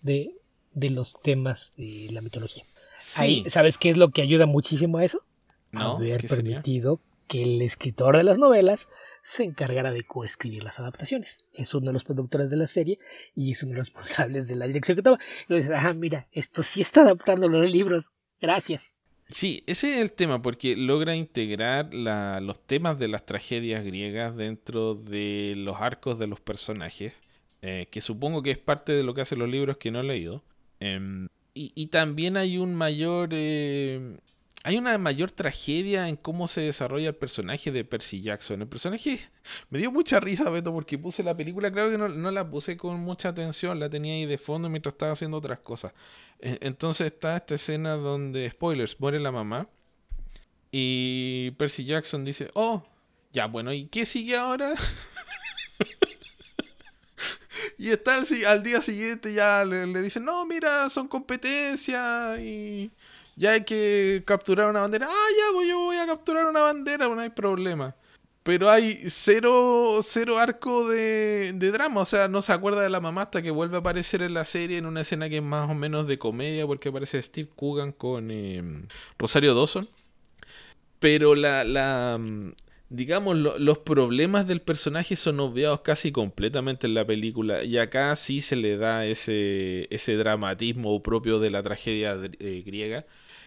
de, de los temas de la mitología. ¿Sabes qué es lo que ayuda muchísimo a eso? No, Haber permitido que el escritor de las novelas se encargara de coescribir las adaptaciones. Es uno de los productores de la serie y es uno de los responsables de la dirección que toma. Y dices, ah, mira, esto sí está adaptando los libros. Gracias. Sí, ese es el tema, porque logra integrar los temas de las tragedias griegas dentro de los arcos de los personajes, eh, que supongo que es parte de lo que hacen los libros que no he leído. Em, y, también hay un mayor eh, hay una mayor tragedia en cómo se desarrolla el personaje de Percy Jackson. El personaje me dio mucha risa, Beto, porque puse la película, claro que no, la puse con mucha atención, la tenía ahí de fondo mientras estaba haciendo otras cosas. E, entonces está esta escena donde, spoilers, muere la mamá. Y Percy Jackson dice, oh, ya bueno, ¿y qué sigue ahora? y está al, día siguiente ya le, le dicen, no, mira, son competencias y ya hay que capturar una bandera. Ah, ya, pues yo voy a capturar una bandera, no hay problema. Pero hay cero, cero arco de, drama. O sea, no se acuerda de la mamá que vuelve a aparecer en la serie en una escena que es más o menos de comedia, porque aparece Steve Coogan con em, Rosario Dawson. Pero la, la, digamos, los problemas del personaje son obviados casi completamente en la película. Y acá sí se le da ese, ese dramatismo propio de la tragedia eh, griega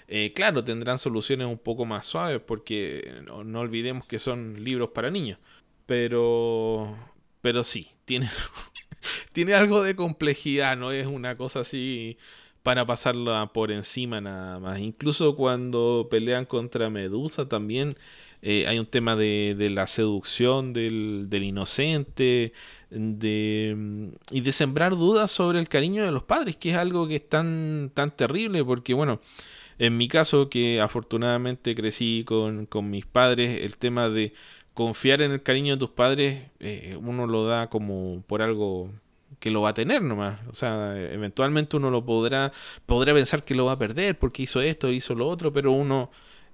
eh, claro, tendrán soluciones un poco más suaves porque no, olvidemos que son libros para niños. Pero, pero sí, tiene, tiene algo de complejidad, no es una cosa así para pasarla por encima nada más. Incluso cuando pelean contra Medusa también eh, hay un tema de, de la seducción del, del, inocente de, y de sembrar dudas sobre el cariño de los padres, que es algo que es tan, tan terrible porque bueno, en mi caso, que afortunadamente crecí con, con mis padres, el tema de confiar en el cariño de tus padres, eh, uno lo da como por algo que lo va a tener nomás. O sea, eventualmente uno lo podrá, podrá pensar que lo va a perder porque hizo esto, hizo lo otro, pero uno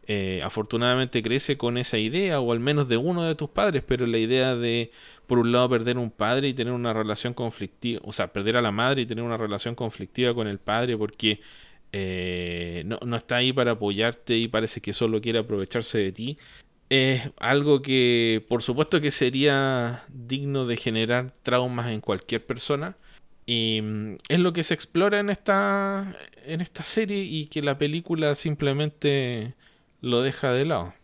eh, afortunadamente crece con esa idea, o al menos de uno de tus padres, pero la idea de, por un lado, perder un padre y tener una relación conflictiva, o sea, perder a la madre y tener una relación conflictiva con el padre porque eh, no, no, está ahí para apoyarte y parece que solo quiere aprovecharse de ti. Es algo que por supuesto que sería digno de generar traumas en cualquier persona. Y mm, es lo que se explora en esta, en esta serie y que la película simplemente lo deja de lado.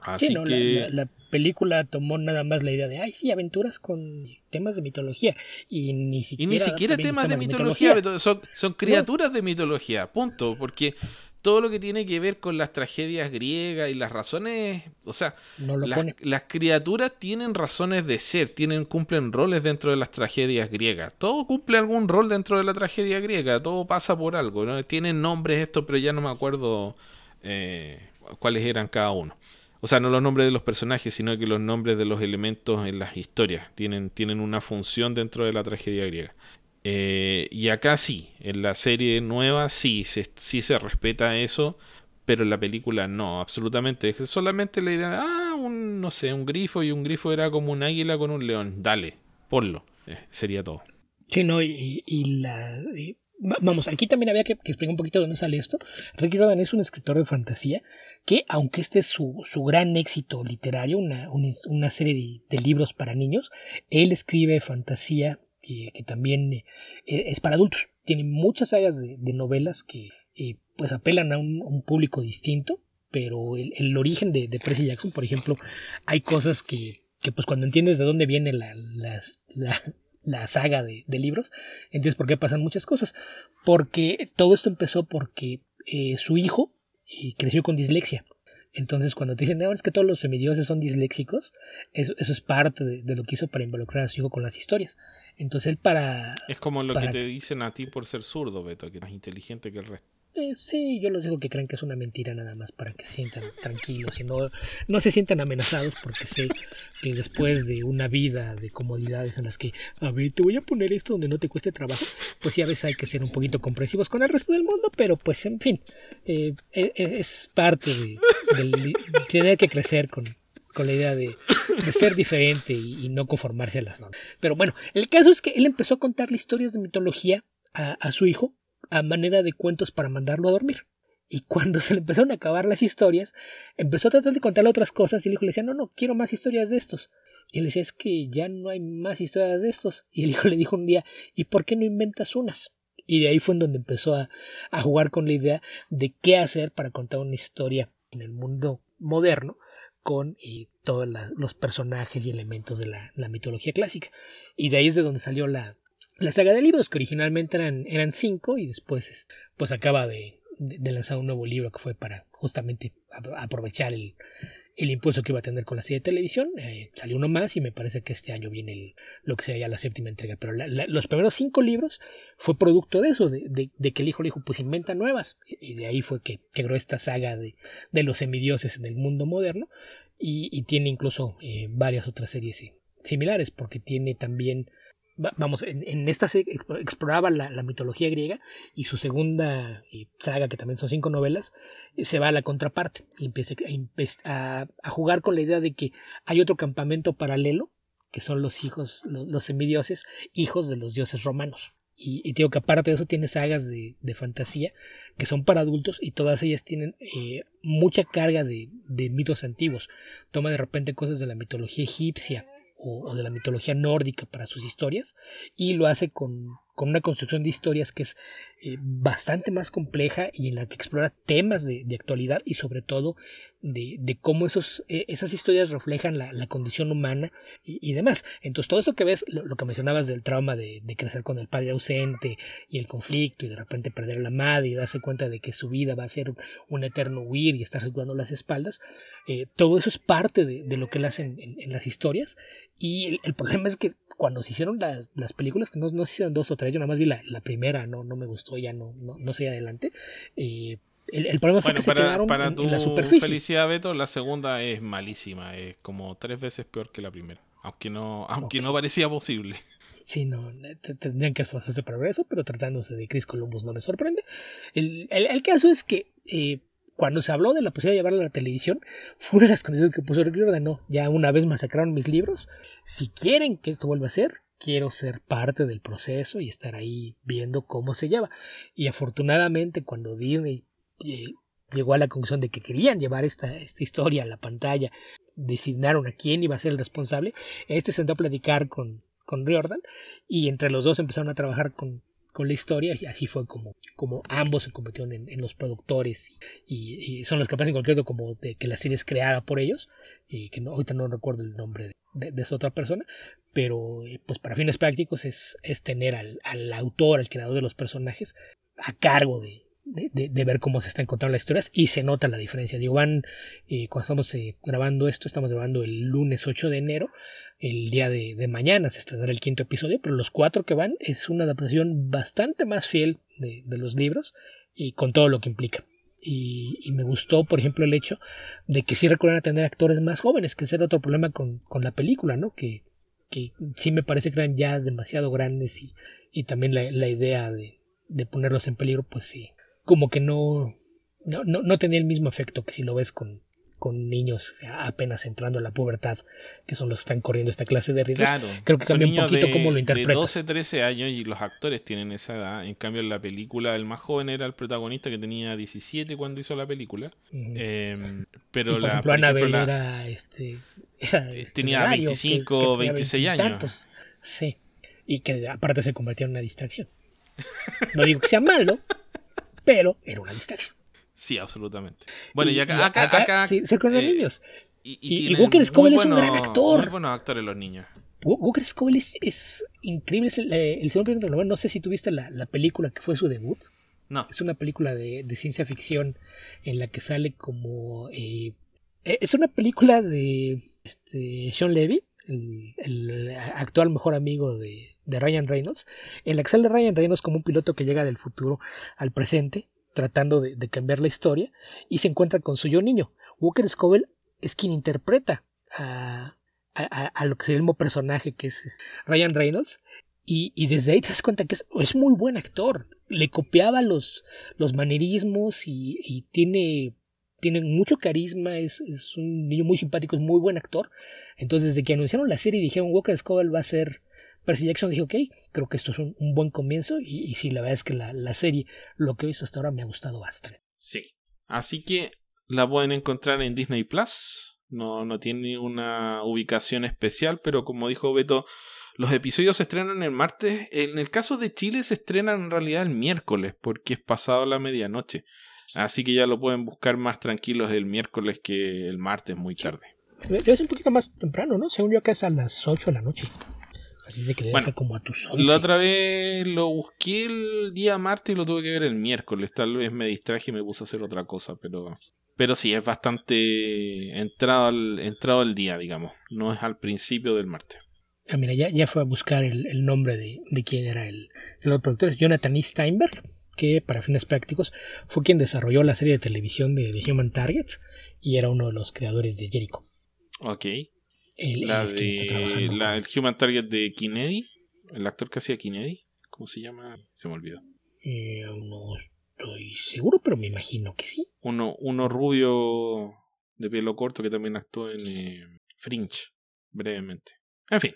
Así que... la, película tomó nada más la idea de, ay, sí, aventuras con temas de mitología. Y ni siquiera, y ni siquiera temas, de mitología, Son, son, criaturas de mitología, punto. Porque todo lo que tiene que ver con las tragedias griegas y las razones, o sea, las, criaturas tienen razones de ser, tienen cumplen roles dentro de las tragedias griegas. Todo cumple algún rol dentro de la tragedia griega, todo pasa por algo, ¿no? Tienen nombres esto, pero ya no me acuerdo eh, cuáles eran cada uno. O sea, no los nombres de los personajes, sino que los nombres de los elementos en las historias. Tienen, tienen una función dentro de la tragedia griega. Eh, y acá sí, en la serie nueva sí se, sí se respeta eso, pero en la película no, absolutamente. Es solamente la idea de, ah, un, no sé, un grifo y un grifo era como un águila con un león. Dale, ponlo. Eh, sería todo. Sí, no, y, la, Vamos, aquí también había que, explicar un poquito de dónde sale esto. Ricky Riordan es un escritor de fantasía que, aunque este es su, su gran éxito literario, una, una, serie de, libros para niños, él escribe fantasía que, que también eh, es para adultos. Tiene muchas áreas de, novelas que eh, pues apelan a un, público distinto, pero el, origen de, de, Percy Jackson, por ejemplo, hay cosas que, que pues cuando entiendes de dónde viene la, la, la saga de, libros, entiendes por qué pasan muchas cosas. Porque todo esto empezó porque eh, su hijo eh, creció con dislexia. Entonces, cuando te dicen, no, es que todos los semidioses son disléxicos, eso, eso es parte de, de, lo que hizo para involucrar a su hijo con las historias. Entonces, él para. Es como lo para... que te dicen a ti por ser zurdo, Beto, que es más inteligente que el resto. Eh, sí, yo les digo que creen que es una mentira nada más para que se sientan tranquilos y no, no se sientan amenazados porque sé que después de una vida de comodidades en las que, a ver, te voy a poner esto donde no te cueste trabajo, pues sí a veces hay que ser un poquito comprensivos con el resto del mundo, pero pues en fin, eh, es, es, parte de, de, tener que crecer con, con la idea de, de ser diferente y, y, no conformarse a las normas. Pero bueno, el caso es que él empezó a contarle historias de mitología a, a su hijo a manera de cuentos para mandarlo a dormir. Y cuando se le empezaron a acabar las historias, empezó a tratar de contarle otras cosas y el hijo le decía, no, no, quiero más historias de estos. Y él decía, es que ya no hay más historias de estos. Y el hijo le dijo un día, ¿y por qué no inventas unas? Y de ahí fue en donde empezó a, a jugar con la idea de qué hacer para contar una historia en el mundo moderno con eh, todos los personajes y elementos de la, la mitología clásica. Y de ahí es de donde salió la, la saga de libros, que originalmente eran, eran cinco y después pues acaba de, de, lanzar un nuevo libro que fue para justamente aprovechar el, el impulso que iba a tener con la serie de televisión. Eh, salió uno más y me parece que este año viene lo que sería la séptima entrega. Pero la, los primeros cinco libros fue producto de eso, de, de, de, que el hijo le dijo, pues inventa nuevas. Y de ahí fue que creó esta saga de, de los semidioses en el mundo moderno. Y, y tiene incluso eh, varias otras series eh, similares, porque tiene también vamos, en, en, esta se exploraba la, la, mitología griega y su segunda eh, saga, que también son cinco novelas, eh, se va a la contraparte y empieza a, jugar con la idea de que hay otro campamento paralelo, que son los hijos, los, semidioses, hijos de los dioses romanos. Y, y digo que aparte de eso tiene sagas de, de, fantasía que son para adultos y todas ellas tienen eh, mucha carga de, de mitos antiguos. Toma de repente cosas de la mitología egipcia, o, de la mitología nórdica para sus historias y lo hace con, con una construcción de historias que es eh, bastante más compleja y en la que explora temas de, de actualidad y sobre todo de, de cómo esos, eh, esas historias reflejan la, la condición humana y, y, demás. Entonces todo eso que ves, lo, lo que mencionabas del trauma de, de, crecer con el padre ausente y el conflicto y de repente perder a la madre y darse cuenta de que su vida va a ser un, eterno huir y estarse cuidando las espaldas, eh, todo eso es parte de lo que él hace en, en, en las historias y el, el, problema es que cuando se hicieron las, las películas, que no, no, se hicieron dos o tres, yo nada más vi la, la primera, no, no me gustó, ya no, no, no seguí adelante. Eh, el, el, problema fue bueno, que para, se quedaron para en, tu en la superficie. felicidad, Beto, la segunda es malísima, es como tres veces peor que la primera, aunque no, aunque okay. no parecía posible. Sí, no, tendrían que esforzarse para ver eso, pero tratándose de Chris Columbus no me sorprende. El, el, el caso es que eh, cuando se habló de la posibilidad de llevarla a la televisión, fue una de las condiciones que puso Rick Jordan. No, ya una vez masacraron mis libros. Si quieren que esto vuelva a ser, quiero ser parte del proceso y estar ahí viendo cómo se lleva. Y afortunadamente, cuando Disney eh, llegó a la conclusión de que querían llevar esta, esta historia a la pantalla, designaron a quién iba a ser el responsable. Este se sentó a platicar con, con Riordan y entre los dos empezaron a trabajar con, con la historia y así fue como, como ambos se convirtieron en, en los productores y, y, y, son los aparecen en concreto como de que la serie es creada por ellos y que no, ahorita no recuerdo el nombre de, de, esa otra persona pero pues para fines prácticos es, es tener al, al, autor, al creador de los personajes a cargo de, de, ver cómo se están contando las historias y se nota la diferencia. Digo, van, eh, cuando estamos eh, grabando esto, estamos grabando el lunes 8 de enero, el día de, mañana se estrenará el quinto episodio, pero los cuatro que van es una adaptación bastante más fiel de, los libros y con todo lo que implica. Y, y, me gustó, por ejemplo, el hecho de que sí recuerdan a tener actores más jóvenes, que ese era otro problema con, con la película, ¿no? Que, que sí me parece que eran ya demasiado grandes y, y también la, la idea de, de, ponerlos en peligro, pues sí, como que no, no, no, no tenía el mismo efecto que si lo ves con, con niños apenas entrando a la pubertad, que son los que están corriendo esta clase de riesgos. Claro, Creo que cambia un poquito de, cómo lo interpretas. De 12, 13 años y los actores tienen esa edad. En cambio, en la película, el más joven era el protagonista que tenía 17 cuando hizo la película. Uh -huh. eh, pero y por la. Ejemplo, por la, era este. Era este tenía 25, que, que 26 años. Tantos. Sí. Y que aparte se convertía en una distracción. No digo que sea malo, pero era una distracción. Sí, absolutamente. Bueno, y, y acá, acá, acá, acá sí, con eh, los niños. Y, y, y Walker Scoville es un gran actor. Muy buenos actores los niños. Walker Scoville es, es increíble. Es el, eh, el segundo novela. No sé si tuviste la, la, película que fue su debut. No. Es una película de, de, ciencia ficción en la que sale como eh, Eh, es una película de este, Sean Levy, el, actual mejor amigo de, Ryan Reynolds, en la que sale Ryan Reynolds como un piloto que llega del futuro al presente, tratando de, cambiar la historia, y se encuentra con su yo niño. Walker Scoville es quien interpreta a, lo que sería el mismo personaje que es, Ryan Reynolds, y, desde ahí te das cuenta que es, muy buen actor. Le copiaba los, los manerismos y, y tiene tiene mucho carisma, es, un niño muy simpático, es muy buen actor. Entonces, desde que anunciaron la serie y dijeron Walker Scoville va a ser Percy Jackson, dije, ok, creo que esto es un, buen comienzo. Y, sí, la verdad es que la, serie, lo que he visto hasta ahora, me ha gustado bastante. Sí. Así que la pueden encontrar en Disney Plus. No, no tiene una ubicación especial, pero como dijo Beto, los episodios se estrenan el martes. En el caso de Chile se estrenan en realidad el miércoles, porque es pasado la medianoche. Así que ya lo pueden buscar más tranquilos el miércoles que el martes muy tarde. Debe ser un poquito más temprano, ¿no? Según yo acá es a las 8 de la noche. Así de que debe ser como a tus 11. La otra vez lo busqué el día martes y lo tuve que ver el miércoles. Tal vez me distraje y me puse a hacer otra cosa, pero... Pero sí, es bastante entrado al, entrado el día, digamos. No es al principio del martes. Ah, mira, ya, ya fue a buscar el, nombre de, de quién era el, el productor. Es Jonathan E. Steinberg que para fines prácticos fue quien desarrolló la serie de televisión de, Human Targets y era uno de los creadores de Jericho. Ok. La de, la, el Human Target de Kennedy, el actor que hacía Kennedy, ¿cómo se llama? Se me olvidó. Eh, no estoy seguro, pero me imagino que sí. Uno, uno rubio de pelo corto que también actuó en eh, Fringe, brevemente. En fin.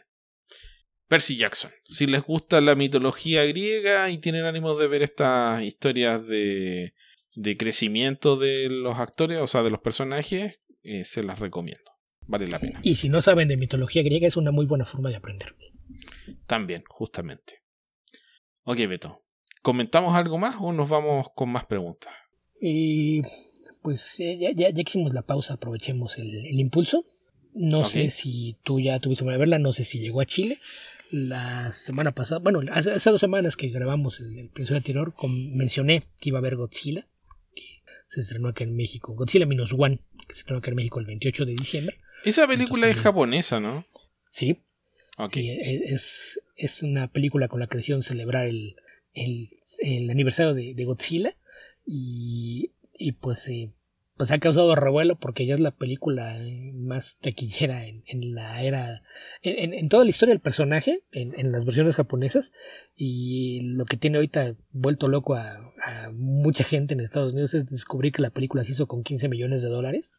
Percy Jackson. Si les gusta la mitología griega y tienen ánimo de ver estas historias de, de crecimiento de los actores, o sea, de los personajes, eh, se las recomiendo. Vale la pena. Y si no saben de mitología griega, es una muy buena forma de aprender. También, justamente. Ok, Beto. ¿Comentamos algo más o nos vamos con más preguntas? Y pues ya, ya, ya, hicimos la pausa, aprovechemos el, impulso. No sé si tú ya tuviste a verla, no sé si llegó a Chile la semana pasada, bueno, hace, dos semanas que grabamos el, episodio anterior, mencioné que iba a haber Godzilla, que se estrenó acá en México, Godzilla Minus One, que se estrenó acá en México el 28 de diciembre. Esa película es japonesa, ¿no? Sí. E, es, es una película con la que decidieron celebrar el, el, aniversario de, Godzilla y, y pues eh, pues ha causado revuelo porque ya es la película más taquillera en, la era, en, toda la historia del personaje, en, las versiones japonesas, y lo que tiene ahorita vuelto loco a, mucha gente en Estados Unidos es descubrir que la película se hizo con 15 millones de dólares.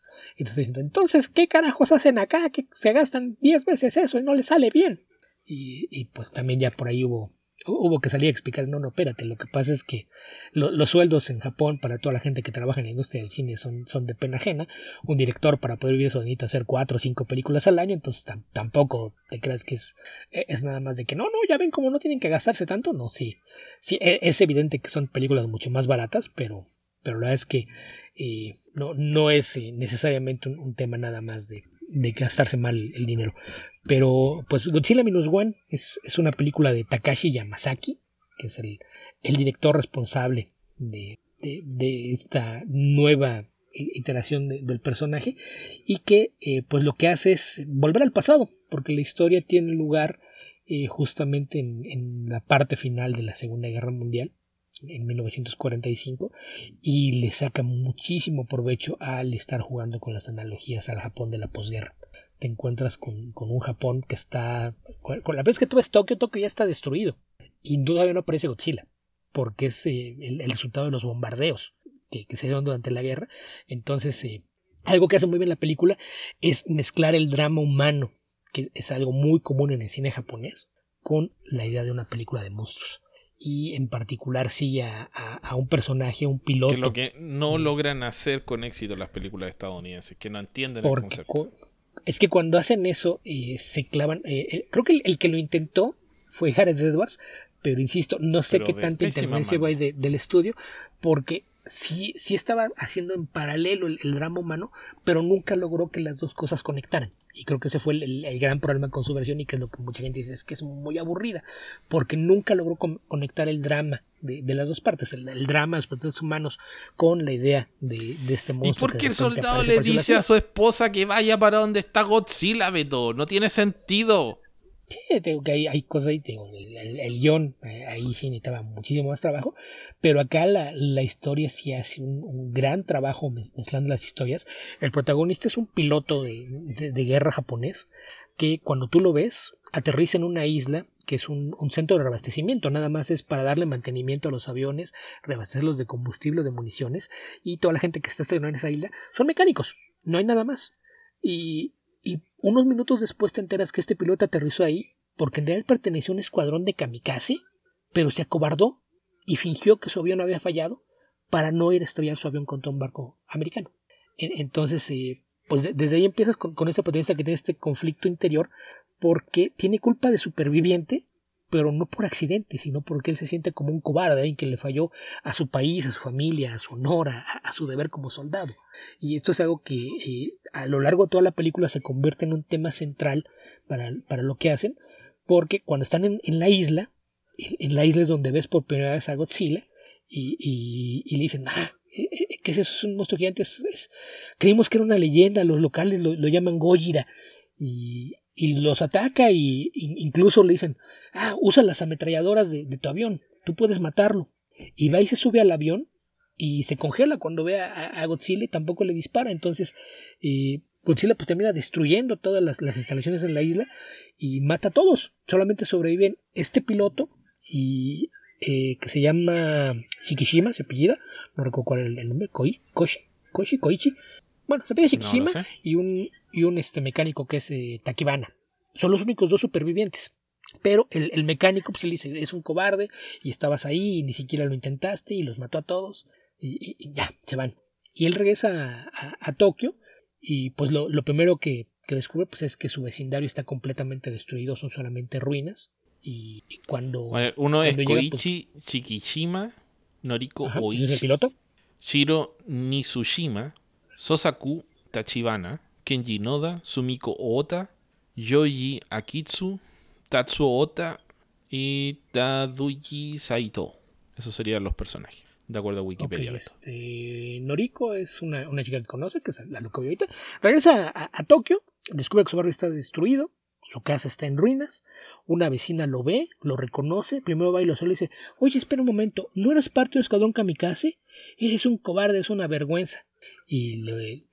Estoy diciendo, entonces, ¿qué carajos hacen acá? Que se gastan 10 veces eso y no les sale bien. Y, pues también ya por ahí hubo que salir a explicar, no, no, espérate, lo que pasa es que los sueldos en Japón para toda la gente que trabaja en la industria del cine son, de pena ajena. Un director para poder vivir eso hacer cuatro o cinco películas al año, entonces tampoco te creas que es, e, es nada más de que no, no, ya ven cómo no tienen que gastarse tanto, no, sí, sí, e, es evidente que son películas mucho más baratas, pero, pero la verdad es que eh, no, no es eh, necesariamente un, tema nada más de, gastarse mal el dinero. Pero pues Godzilla Minus One es, es una película de Takashi Yamazaki, que es el, el director responsable de, de, esta nueva iteración del personaje y que eh, pues lo que hace es volver al pasado porque la historia tiene lugar justamente en, en, la parte final de la Segunda Guerra Mundial en 1945 y le saca muchísimo provecho al estar jugando con las analogías al Japón de la posguerra te encuentras con, un Japón que está. Con la vez que tú ves Tokio, Tokio ya está destruido. Y todavía no aparece Godzilla, porque es eh, el, resultado de los bombardeos que, se dieron durante la guerra. Entonces, eh, algo que hace muy bien la película es mezclar el drama humano, que es algo muy común en el cine japonés, con la idea de una película de monstruos y en particular sigue a, un personaje, un piloto. Que lo que no logran hacer con éxito las películas estadounidenses, que no entienden el concepto es que cuando hacen eso eh, se clavan. Eh, eh, creo que el, que lo intentó fue Jared Edwards, pero insisto, no sé qué tanta interferencia va de, del estudio, porque sí, sí estaba haciendo en paralelo el, drama humano, pero nunca logró que las dos cosas conectaran. Y creo que ese fue el, gran problema con su versión y que es lo que mucha gente dice es que es muy aburrida, porque nunca logró conectar el drama de, las dos partes, el, drama de los protagonistas humanos con la idea de, este monstruo. ¿Y por qué el soldado le dice a su esposa que vaya para donde está Godzilla, Beto? No tiene sentido. Sí, tengo que hay, hay cosas ahí, tengo, el, el, guion, eh, ahí sí necesitaba muchísimo más trabajo, pero acá la, la historia sí hace un, gran trabajo mezclando las historias. El protagonista es un piloto de, de, guerra japonés que cuando tú lo ves aterriza en una isla que es un, un, centro de reabastecimiento, nada más es para darle mantenimiento a los aviones, reabastecerlos de combustible, de municiones, y toda la gente que está estacionada en esa isla son mecánicos, no hay nada más. Y unos minutos después te enteras que este piloto aterrizó ahí porque en realidad pertenecía a un escuadrón de kamikaze, pero se acobardó y fingió que su avión había fallado para no ir a estrellar su avión contra un barco americano. Entonces, eh, pues desde ahí empiezas con, con esta protagonista que tiene este conflicto interior porque tiene culpa de superviviente, pero no por accidente, sino porque él se siente como un cobarde, alguien que le falló a su país, a su familia, a su honor, a, su deber como soldado. Y esto es algo que eh, a lo largo de toda la película se convierte en un tema central para, para lo que hacen, porque cuando están en, la isla, en la isla es donde ves por primera vez a Godzilla, y, le dicen, ah, eh, eh, ¿qué es eso? Es un monstruo gigante. creímos que era una leyenda, los locales lo, llaman Gojira. Y, y los ataca y, incluso le dicen, ah, usa las ametralladoras de, tu avión, tú puedes matarlo. Y va y se sube al avión y se congela cuando ve a, Godzilla y tampoco le dispara. Entonces eh, Godzilla pues termina destruyendo todas las, instalaciones en la isla y mata a todos. Solamente sobreviven este piloto y eh, que se llama Shikishima, se apellida, no recuerdo cuál el nombre, Koi, Koshi, Koshi, Koichi. Bueno, se apellida Shikishima y un, y un este, mecánico que es eh, Takibana. Son los únicos dos supervivientes. Pero el, el mecánico pues, le dice, es un cobarde y estabas ahí y ni siquiera lo intentaste y los mató a todos y, ya, se van. Y él regresa a, a, Tokio y pues lo, lo primero que, que, descubre pues es que su vecindario está completamente destruido, son solamente ruinas. Y, cuando... uno es pues Koichi Chikishima, Noriko Oichi, ¿es el piloto? Shiro Sosaku Tachibana, Kenji Noda, Sumiko Ota, Yoji Akitsu, Tatsuo Ota y Taduji Saito. Esos serían los personajes, de acuerdo a Wikipedia. este, Noriko es una, chica que conoce, que es la que ahorita. Regresa a, Tokio, descubre que su barrio está destruido, su casa está en ruinas, una vecina lo ve, lo reconoce, primero va y lo solo y dice, oye, espera un momento, ¿no eres parte de Escuadrón Kamikaze? Eres un cobarde, es una vergüenza. Y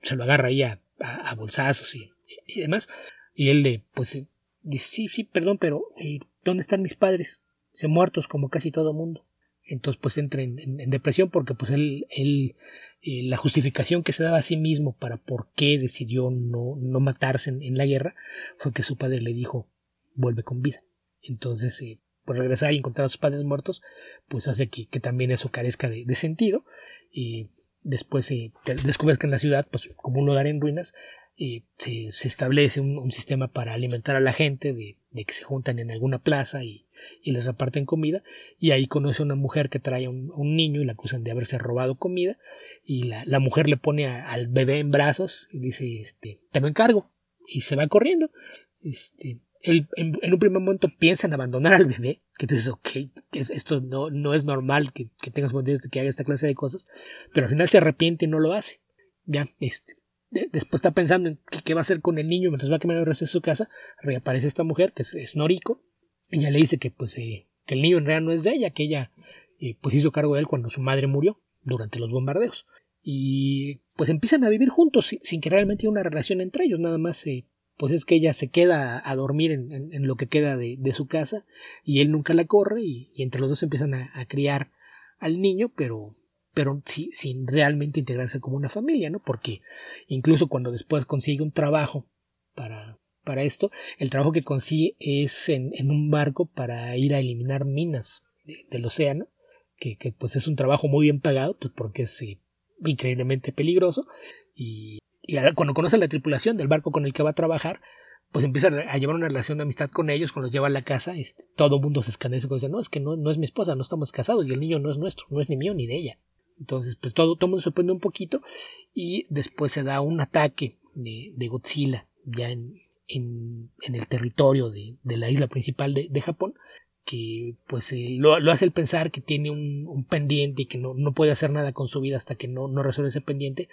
se lo agarra ahí a, a, bolsazos y, demás. Y él le, pues, eh, dice, sí, sí, perdón, pero eh, ¿dónde están mis padres? Se muertos como casi todo mundo. Entonces, pues entra en, depresión porque, pues, él, él eh, la justificación que se daba a sí mismo para por qué decidió no, no matarse en, la guerra fue que su padre le dijo, vuelve con vida. Entonces, pues regresar y encontrar a sus padres muertos, pues hace que, también eso carezca de, de sentido. Y después se descubre que en la ciudad, pues como un lugar en ruinas, eh, se, establece un, sistema para alimentar a la gente, de, que se juntan en alguna plaza y, les reparten comida, y ahí conoce a una mujer que trae a un, niño y la acusan de haberse robado comida, y la, la mujer le pone al bebé en brazos y dice, este, te lo encargo, y se va corriendo. Este, en, un primer momento piensan abandonar al bebé, que tú dices, ok, esto no, no es normal que, que tengas de que haga esta clase de cosas, pero al final se arrepiente y no lo hace. Ya, este, después está pensando en qué, va a hacer con el niño mientras va a quemar el resto de su casa, reaparece esta mujer, que es, Noriko, y ella le dice que, pues, eh, que el niño en realidad no es de ella, que ella eh, pues hizo cargo de él cuando su madre murió durante los bombardeos. Y pues empiezan a vivir juntos sin, que realmente haya una relación entre ellos, nada más eh, pues es que ella se queda a dormir en, lo que queda de, su casa y él nunca la corre y, entre los dos empiezan a, criar al niño, pero, pero sin realmente integrarse como una familia, ¿no? Porque incluso cuando después consigue un trabajo para, para esto, el trabajo que consigue es en, un barco para ir a eliminar minas del océano, que, pues es un trabajo muy bien pagado, pues porque es eh, increíblemente peligroso y y cuando conoce la tripulación del barco con el que va a trabajar, pues empieza a llevar una relación de amistad con ellos, cuando los lleva a la casa, este, todo el mundo se escandece y dice, no, es que no, no es mi esposa, no estamos casados y el niño no es nuestro, no es ni mío ni de ella. Entonces, pues todo, todo mundo se sorprende un poquito y después se da un ataque de, Godzilla ya en, en, en, el territorio de, de la isla principal de, de, Japón que pues eh, lo, hace el pensar que tiene un, pendiente y que no, no, puede hacer nada con su vida hasta que no, no resuelve ese pendiente,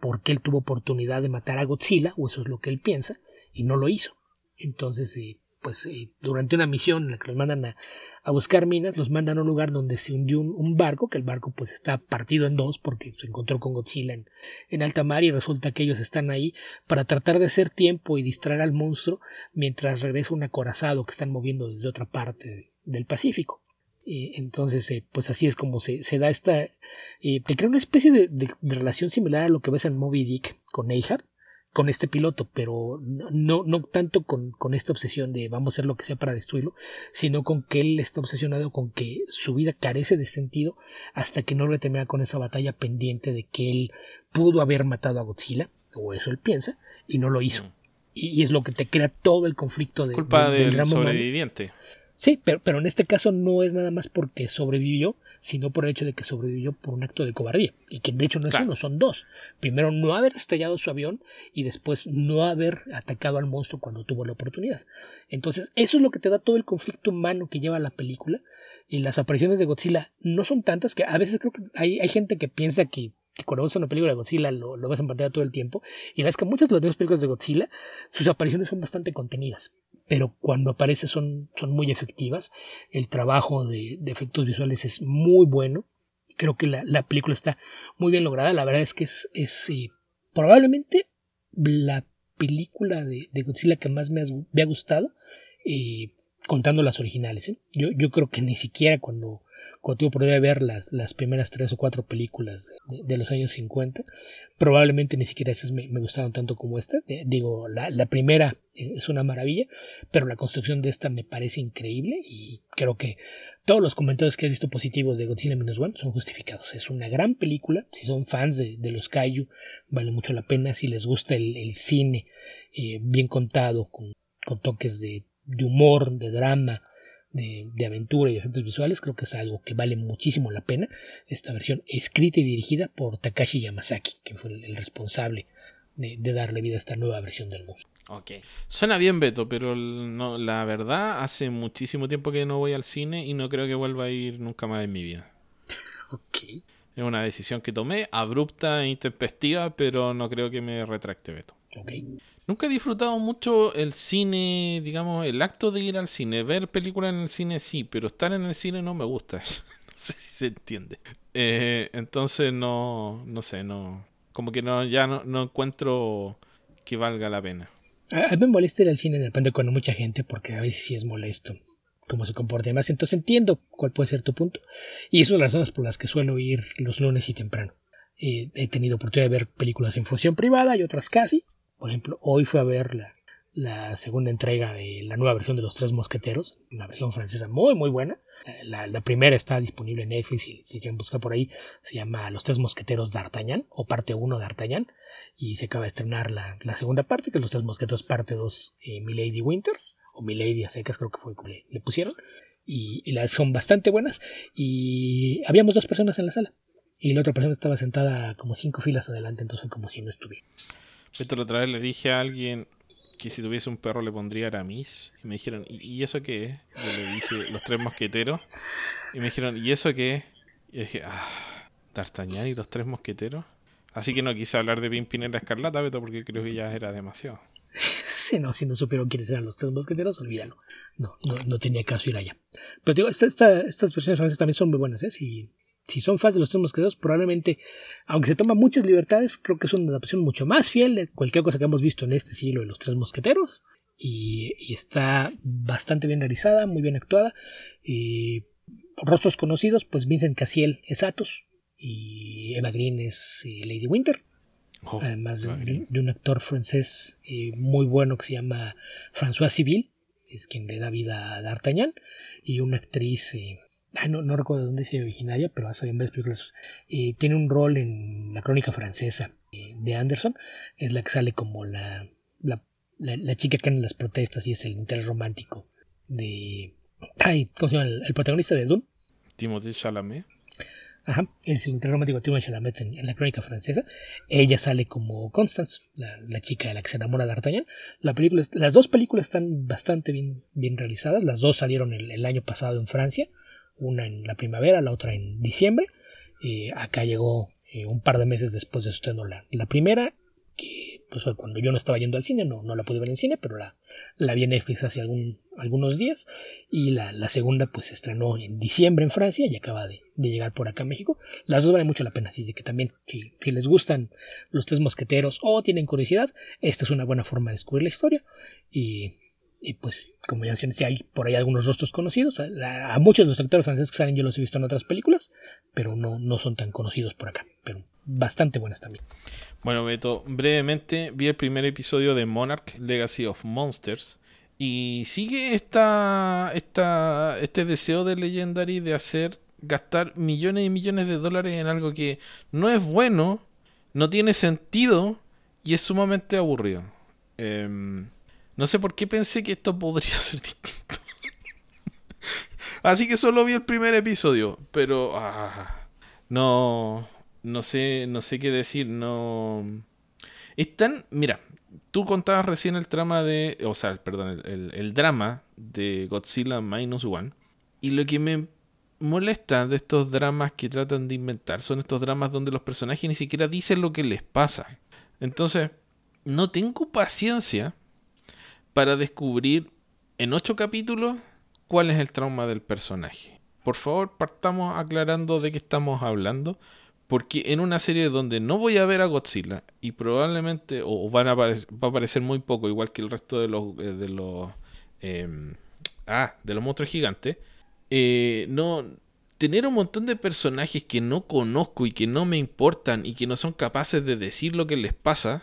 porque él tuvo oportunidad de matar a Godzilla, o eso es lo que él piensa, y no lo hizo. Entonces, eh, pues eh, durante una misión en la que los mandan a, buscar minas, los mandan a un lugar donde se hundió un, barco, que el barco pues está partido en dos porque se encontró con Godzilla en, en, alta mar y resulta que ellos están ahí para tratar de hacer tiempo y distraer al monstruo mientras regresa un acorazado que están moviendo desde otra parte del Pacífico. Entonces, eh, pues así es como se, se da esta... Eh, te crea una especie de, de, relación similar a lo que ves en Moby Dick con Ahab, con este piloto, pero no, no tanto con, con, esta obsesión de vamos a hacer lo que sea para destruirlo, sino con que él está obsesionado con que su vida carece de sentido hasta que no lo termina con esa batalla pendiente de que él pudo haber matado a Godzilla, o eso él piensa, y no lo hizo. Mm. Y, es lo que te crea todo el conflicto de, culpa del sobreviviente. Sí, pero, pero en este caso no es nada más porque sobrevivió, sino por el hecho de que sobrevivió por un acto de cobardía. Y que de hecho no es uno, son dos. Primero, no haber estallado su avión y después no haber atacado al monstruo cuando tuvo la oportunidad. Entonces, eso es lo que te da todo el conflicto humano que lleva la película. Y las apariciones de Godzilla no son tantas que a veces creo que hay, hay gente que piensa que cuando ves una película de Godzilla lo, lo ves en pantalla todo el tiempo. Y la verdad es que muchas de las películas de Godzilla, sus apariciones son bastante contenidas pero cuando aparece son, son muy efectivas. El trabajo de, efectos visuales es muy bueno. Creo que la, película está muy bien lograda. La verdad es que es, eh, probablemente la película de, Godzilla que más me, ha gustado, eh, contando las originales. ¿eh? Yo, yo creo que ni siquiera cuando cuando tuve oportunidad ver las, las primeras tres o cuatro películas de, los años 50, probablemente ni siquiera esas me, gustaron tanto como esta. digo, la, la, primera es una maravilla, pero la construcción de esta me parece increíble y creo que todos los comentarios que he visto positivos de Godzilla Minus One son justificados. Es una gran película, si son fans de, de los Kaiju, vale mucho la pena. Si les gusta el, el cine eh, bien contado, con, con toques de, de humor, de drama, de, aventura y efectos visuales, creo que es algo que vale muchísimo la pena. Esta versión escrita y dirigida por Takashi Yamazaki, que fue el, responsable de, darle vida a esta nueva versión del monstruo. Ok. Suena bien, Beto, pero no, la verdad, hace muchísimo tiempo que no voy al cine y no creo que vuelva a ir nunca más en mi vida. Ok. Es una decisión que tomé, abrupta e intempestiva, pero no creo que me retracte, Beto. Nunca he disfrutado mucho el cine, digamos, el acto de ir al cine. Ver películas en el cine sí, pero estar en el cine no me gusta. no sé si se entiende. Eh, entonces no, no sé, no, como que no, ya no, encuentro que valga la pena. A, mí me molesta ir al cine depende con mucha gente porque a veces sí es molesto cómo se comporta más. Entonces entiendo cuál puede ser tu punto. Y esas son las razones por las que suelo ir los lunes y temprano. Eh, he tenido oportunidad de ver películas en función privada y otras casi. Por ejemplo, hoy fue a ver la, segunda entrega de la nueva versión de Los Tres Mosqueteros, una versión francesa muy, muy buena. Eh, la, primera está disponible en Netflix y si quieren buscar por ahí, se llama Los Tres Mosqueteros d'Artagnan o parte 1 de D'Artagnan y se acaba de estrenar la, segunda parte, que es Los Tres Mosqueteros parte 2, eh, Milady Winter o Milady a creo que fue como le, le pusieron y, las son bastante buenas y habíamos dos personas en la sala y la otra persona estaba sentada como cinco filas adelante, entonces como si no estuviera. Esto la otra vez le dije a alguien que si tuviese un perro le pondría Aramis. Y me dijeron, ¿y, eso qué es? Yo le dije, los tres mosqueteros. Y me dijeron, ¿y eso qué es? Y dije, ah, D'Artagnan y los tres mosqueteros. Así que no quise hablar de Pimpinela Escarlata, Beto, porque creo que ya era demasiado. Sí, no, si no supieron quiénes eran los tres mosqueteros, olvídalo. No, no, no tenía caso ir allá. Pero digo, estas versiones francesas también son muy buenas, ¿eh? Si si son fans de los tres mosqueteros, probablemente, aunque se toma muchas libertades, creo que es una adaptación mucho más fiel de cualquier cosa que hemos visto en este siglo de los tres mosqueteros. Y, está bastante bien realizada, muy bien actuada. Y rostros conocidos, pues Vincent Cassiel es Athos y Eva Green es eh, Lady Winter. Oh, además de, un actor francés eh, muy bueno que se llama François Civil, es quien le da vida a D'Artagnan, y una actriz eh, no, no, recuerdo de dónde es originaria, pero ha salido en varias películas. Eh, tiene un rol en la crónica francesa eh, de Anderson. Es la que sale como la, la, la, chica que en las protestas y es el interés romántico de. Ay, ¿cómo se llama? El, protagonista de Dune. Timothée Chalamet. Ajá, el interés romántico de Timothée Chalamet en, en, la crónica francesa. Ella sale como Constance, la, la, chica de la que se enamora de D'Artagnan. La película, las dos películas están bastante bien, bien realizadas. Las dos salieron el, el, año pasado en Francia, una en la primavera, la otra en diciembre. Eh, acá llegó eh, un par de meses después de su estreno la, primera, que pues cuando yo no estaba yendo al cine, no, no la pude ver en cine, pero la, la vi en Netflix hace algún, algunos días y la, la, segunda pues se estrenó en diciembre en Francia y acaba de, de, llegar por acá a México. Las dos valen mucho la pena, así que también si, si, les gustan los tres mosqueteros o tienen curiosidad, esta es una buena forma de descubrir la historia y, y pues como ya mencioné, si hay por ahí algunos rostros conocidos, a, muchos de los actores franceses que salen yo los he visto en otras películas, pero no, no son tan conocidos por acá, pero bastante buenas también. Bueno, Beto, brevemente vi el primer episodio de Monarch Legacy of Monsters y sigue esta, esta, este deseo de Legendary de hacer gastar millones y millones de dólares en algo que no es bueno, no tiene sentido y es sumamente aburrido. Eh, no sé por qué pensé que esto podría ser distinto. Así que solo vi el primer episodio, pero ah, no no sé, no sé qué decir, no... Están, mira, tú contabas recién el trama de, o sea, perdón, el, el, drama de Godzilla Minus One, y lo que me molesta de estos dramas que tratan de inventar son estos dramas donde los personajes ni siquiera dicen lo que les pasa. Entonces, no tengo paciencia para descubrir en ocho capítulos cuál es el trauma del personaje. Por favor, partamos aclarando de qué estamos hablando porque en una serie donde no voy a ver a Godzilla y probablemente o van a va a aparecer muy poco, igual que el resto de los eh, de los eh, ah, de los monstruos gigantes, eh, no tener un montón de personajes que no conozco y que no me importan y que no son capaces de decir lo que les pasa,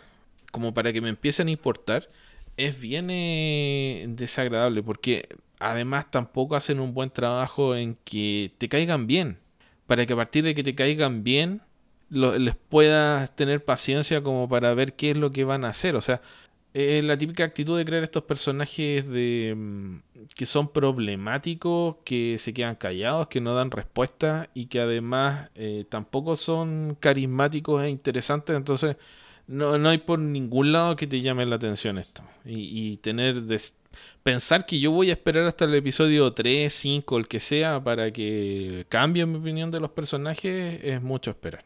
como para que me empiecen a importar, es bien eh, desagradable porque además tampoco hacen un buen trabajo en que te caigan bien para que a partir de que te caigan bien, les puedas tener paciencia como para ver qué es lo que van a hacer. O sea, es la típica actitud de crear estos personajes de mm, que son problemáticos, que se quedan callados, que no dan respuesta y que además eh, tampoco son carismáticos e interesantes. Entonces, no, no hay por ningún lado que te llame la atención esto. Y, y tener pensar que yo voy a esperar hasta el episodio 3, 5, el que sea, para que cambie mi opinión de los personajes, es mucho esperar.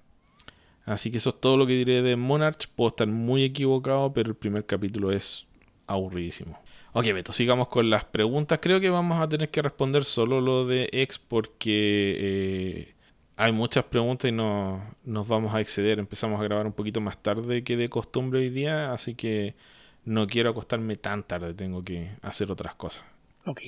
Así que eso es todo lo que diré de Monarch. Puedo estar muy equivocado, pero el primer capítulo es aburridísimo. Ok, Beto, sigamos con las preguntas. Creo que vamos a tener que responder solo lo de X porque eh, hay muchas preguntas y no, nos vamos a exceder. Empezamos a grabar un poquito más tarde que de costumbre hoy día, así que no quiero acostarme tan tarde, tengo que hacer otras cosas. Ok.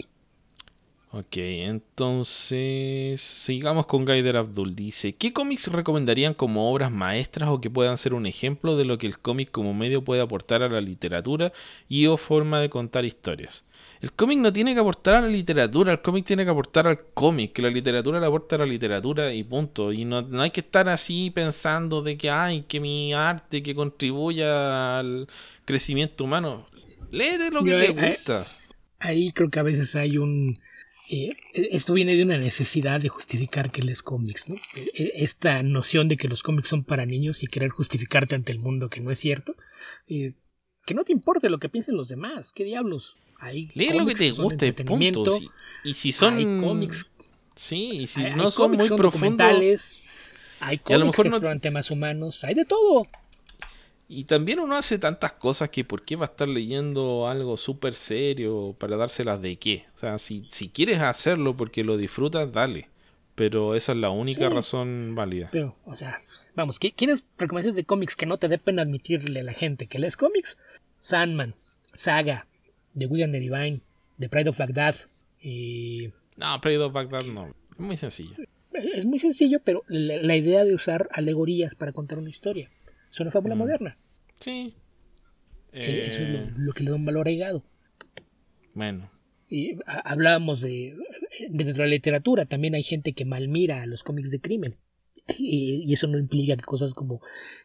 Ok, entonces sigamos con Gaider Abdul. Dice, ¿qué cómics recomendarían como obras maestras o que puedan ser un ejemplo de lo que el cómic como medio puede aportar a la literatura y o forma de contar historias? El cómic no tiene que aportar a la literatura, el cómic tiene que aportar al cómic, que la literatura le aporta a la literatura y punto. Y no, no hay que estar así pensando de que hay que mi arte que contribuya al crecimiento humano. Léete lo que te gusta. Ahí creo que a veces hay un eh, esto viene de una necesidad de justificar que lees cómics, ¿no? E, e, esta noción de que los cómics son para niños y querer justificarte ante el mundo que no es cierto. Eh, que no te importe lo que piensen los demás. ¿Qué diablos? Hay Lee lo que te guste, punto. y si son hay cómics. Sí, y si no son muy profundos. Hay cómics a lo mejor que no... temas humanos. Hay de todo. Y también uno hace tantas cosas que por qué va a estar leyendo algo súper serio para dárselas de qué. O sea, si, si quieres hacerlo porque lo disfrutas, dale. Pero esa es la única sí, razón válida. Pero, o sea, vamos, ¿quieres recomendaciones de cómics que no te dé pena admitirle a la gente que lees cómics? Sandman, Saga, de William the Divine, The Pride of Baghdad. Y... No, Pride of Baghdad no. Es muy sencillo. Es muy sencillo, pero la, la idea de usar alegorías para contar una historia. Es una fábula mm. moderna. Sí. Eh... Eso es lo, lo, que le da un valor agregado. Bueno. Y hablábamos de, de, de la literatura, también hay gente que malmira a los cómics de crimen. Y, y eso no implica que cosas como,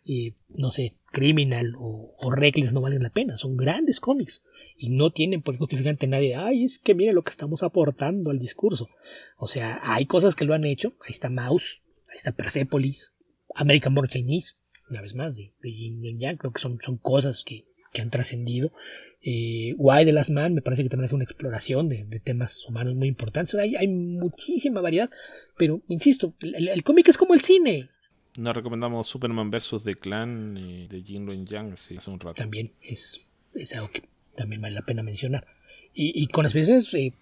eh, no sé, Criminal o, o, Reckless no valen la pena. Son grandes cómics. Y no tienen por justificante nadie. Ay, es que mire lo que estamos aportando al discurso. O sea, hay cosas que lo han hecho. Ahí está Mouse. está Persepolis, American Born Chinese, una vez más, de, de Yin Yang, creo que son, son cosas que, que han trascendido. Eh, Why the Last Man me parece que también es una exploración de, de temas humanos muy importantes. Hay, hay, muchísima variedad, pero insisto, el, el cómic es como el cine. Nos recomendamos Superman vs. The Clan de Jin Luen Yang sí, hace un rato. También es, es, algo que también vale la pena mencionar. Y, y con las veces eh,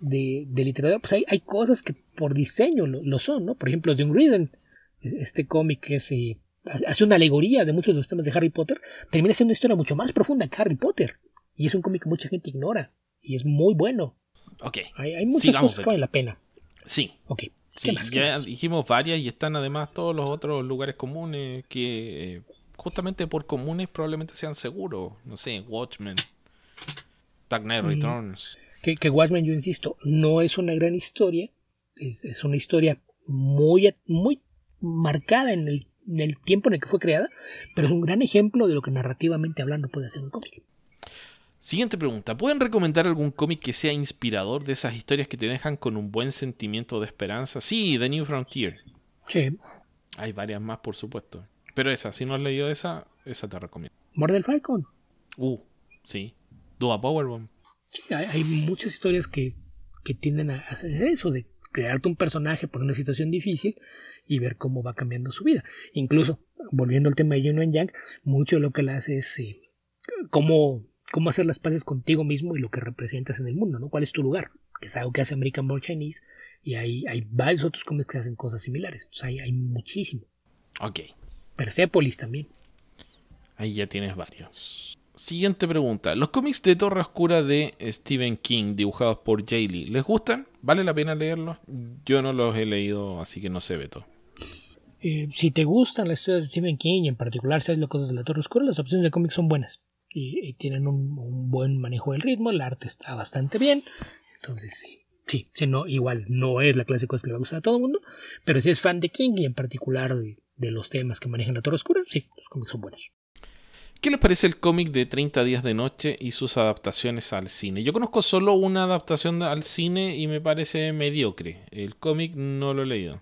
de, de, literatura, pues hay, hay, cosas que por diseño lo, lo son, ¿no? Por ejemplo, John Reeden, este cómic que es, eh, hace una alegoría de muchos de los temas de Harry Potter, termina siendo una historia mucho más profunda que Harry Potter. Y es un cómic que mucha gente ignora. Y es muy bueno. Ok. Hay, hay muchas Sigamos cosas que valen la pena. Sí. Ok. Sí, más, ya más? dijimos varias y están además todos los otros lugares comunes que eh, justamente por comunes probablemente sean seguros. No sé, Watchmen, Dark Knight Returns. Que, que, Watchmen, yo insisto, no es una gran historia. Es, es una historia muy, muy marcada en el, en el tiempo en el que fue creada, pero es un gran ejemplo de lo que narrativamente hablando puede hacer un cómic. Siguiente pregunta. ¿Pueden recomendar algún cómic que sea inspirador de esas historias que te dejan con un buen sentimiento de esperanza? Sí, The New Frontier. Sí. Hay varias más, por supuesto. Pero esa, si no has leído esa, esa te recomiendo. Mordel Falcon. Uh, sí. Dua Powerbomb. Sí, hay, hay, muchas historias que, que tienden a hacer eso, de crearte un personaje por una situación difícil y ver cómo va cambiando su vida. Incluso, volviendo al tema de Yin Yang, mucho de lo que le hace es eh, cómo cómo hacer las paces contigo mismo y lo que representas en el mundo, ¿no? ¿Cuál es tu lugar? Que es algo que hace American Born Chinese y hay, hay varios otros cómics que hacen cosas similares. Entonces hay, hay muchísimo. Ok. Persepolis también. Ahí ya tienes varios. Siguiente pregunta. ¿Los cómics de Torre Oscura de Stephen King dibujados por Jay Lee, ¿les gustan? ¿Vale la pena leerlos? Yo no los he leído, así que no sé, Beto. Eh, si te gustan las historias de Stephen King y en particular sabes las cosas de la Torre Oscura, las opciones de cómics son buenas y, tienen un, buen manejo del ritmo, el arte está bastante bien, entonces sí, sí, sí no, igual no es la clase de cosas que le va a gustar a todo el mundo, pero si es fan de King y en particular de, de los temas que manejan la Torre Oscura, sí, los cómics son buenos. ¿Qué les parece el cómic de 30 días de noche y sus adaptaciones al cine? Yo conozco solo una adaptación al cine y me parece mediocre. El cómic no lo he leído.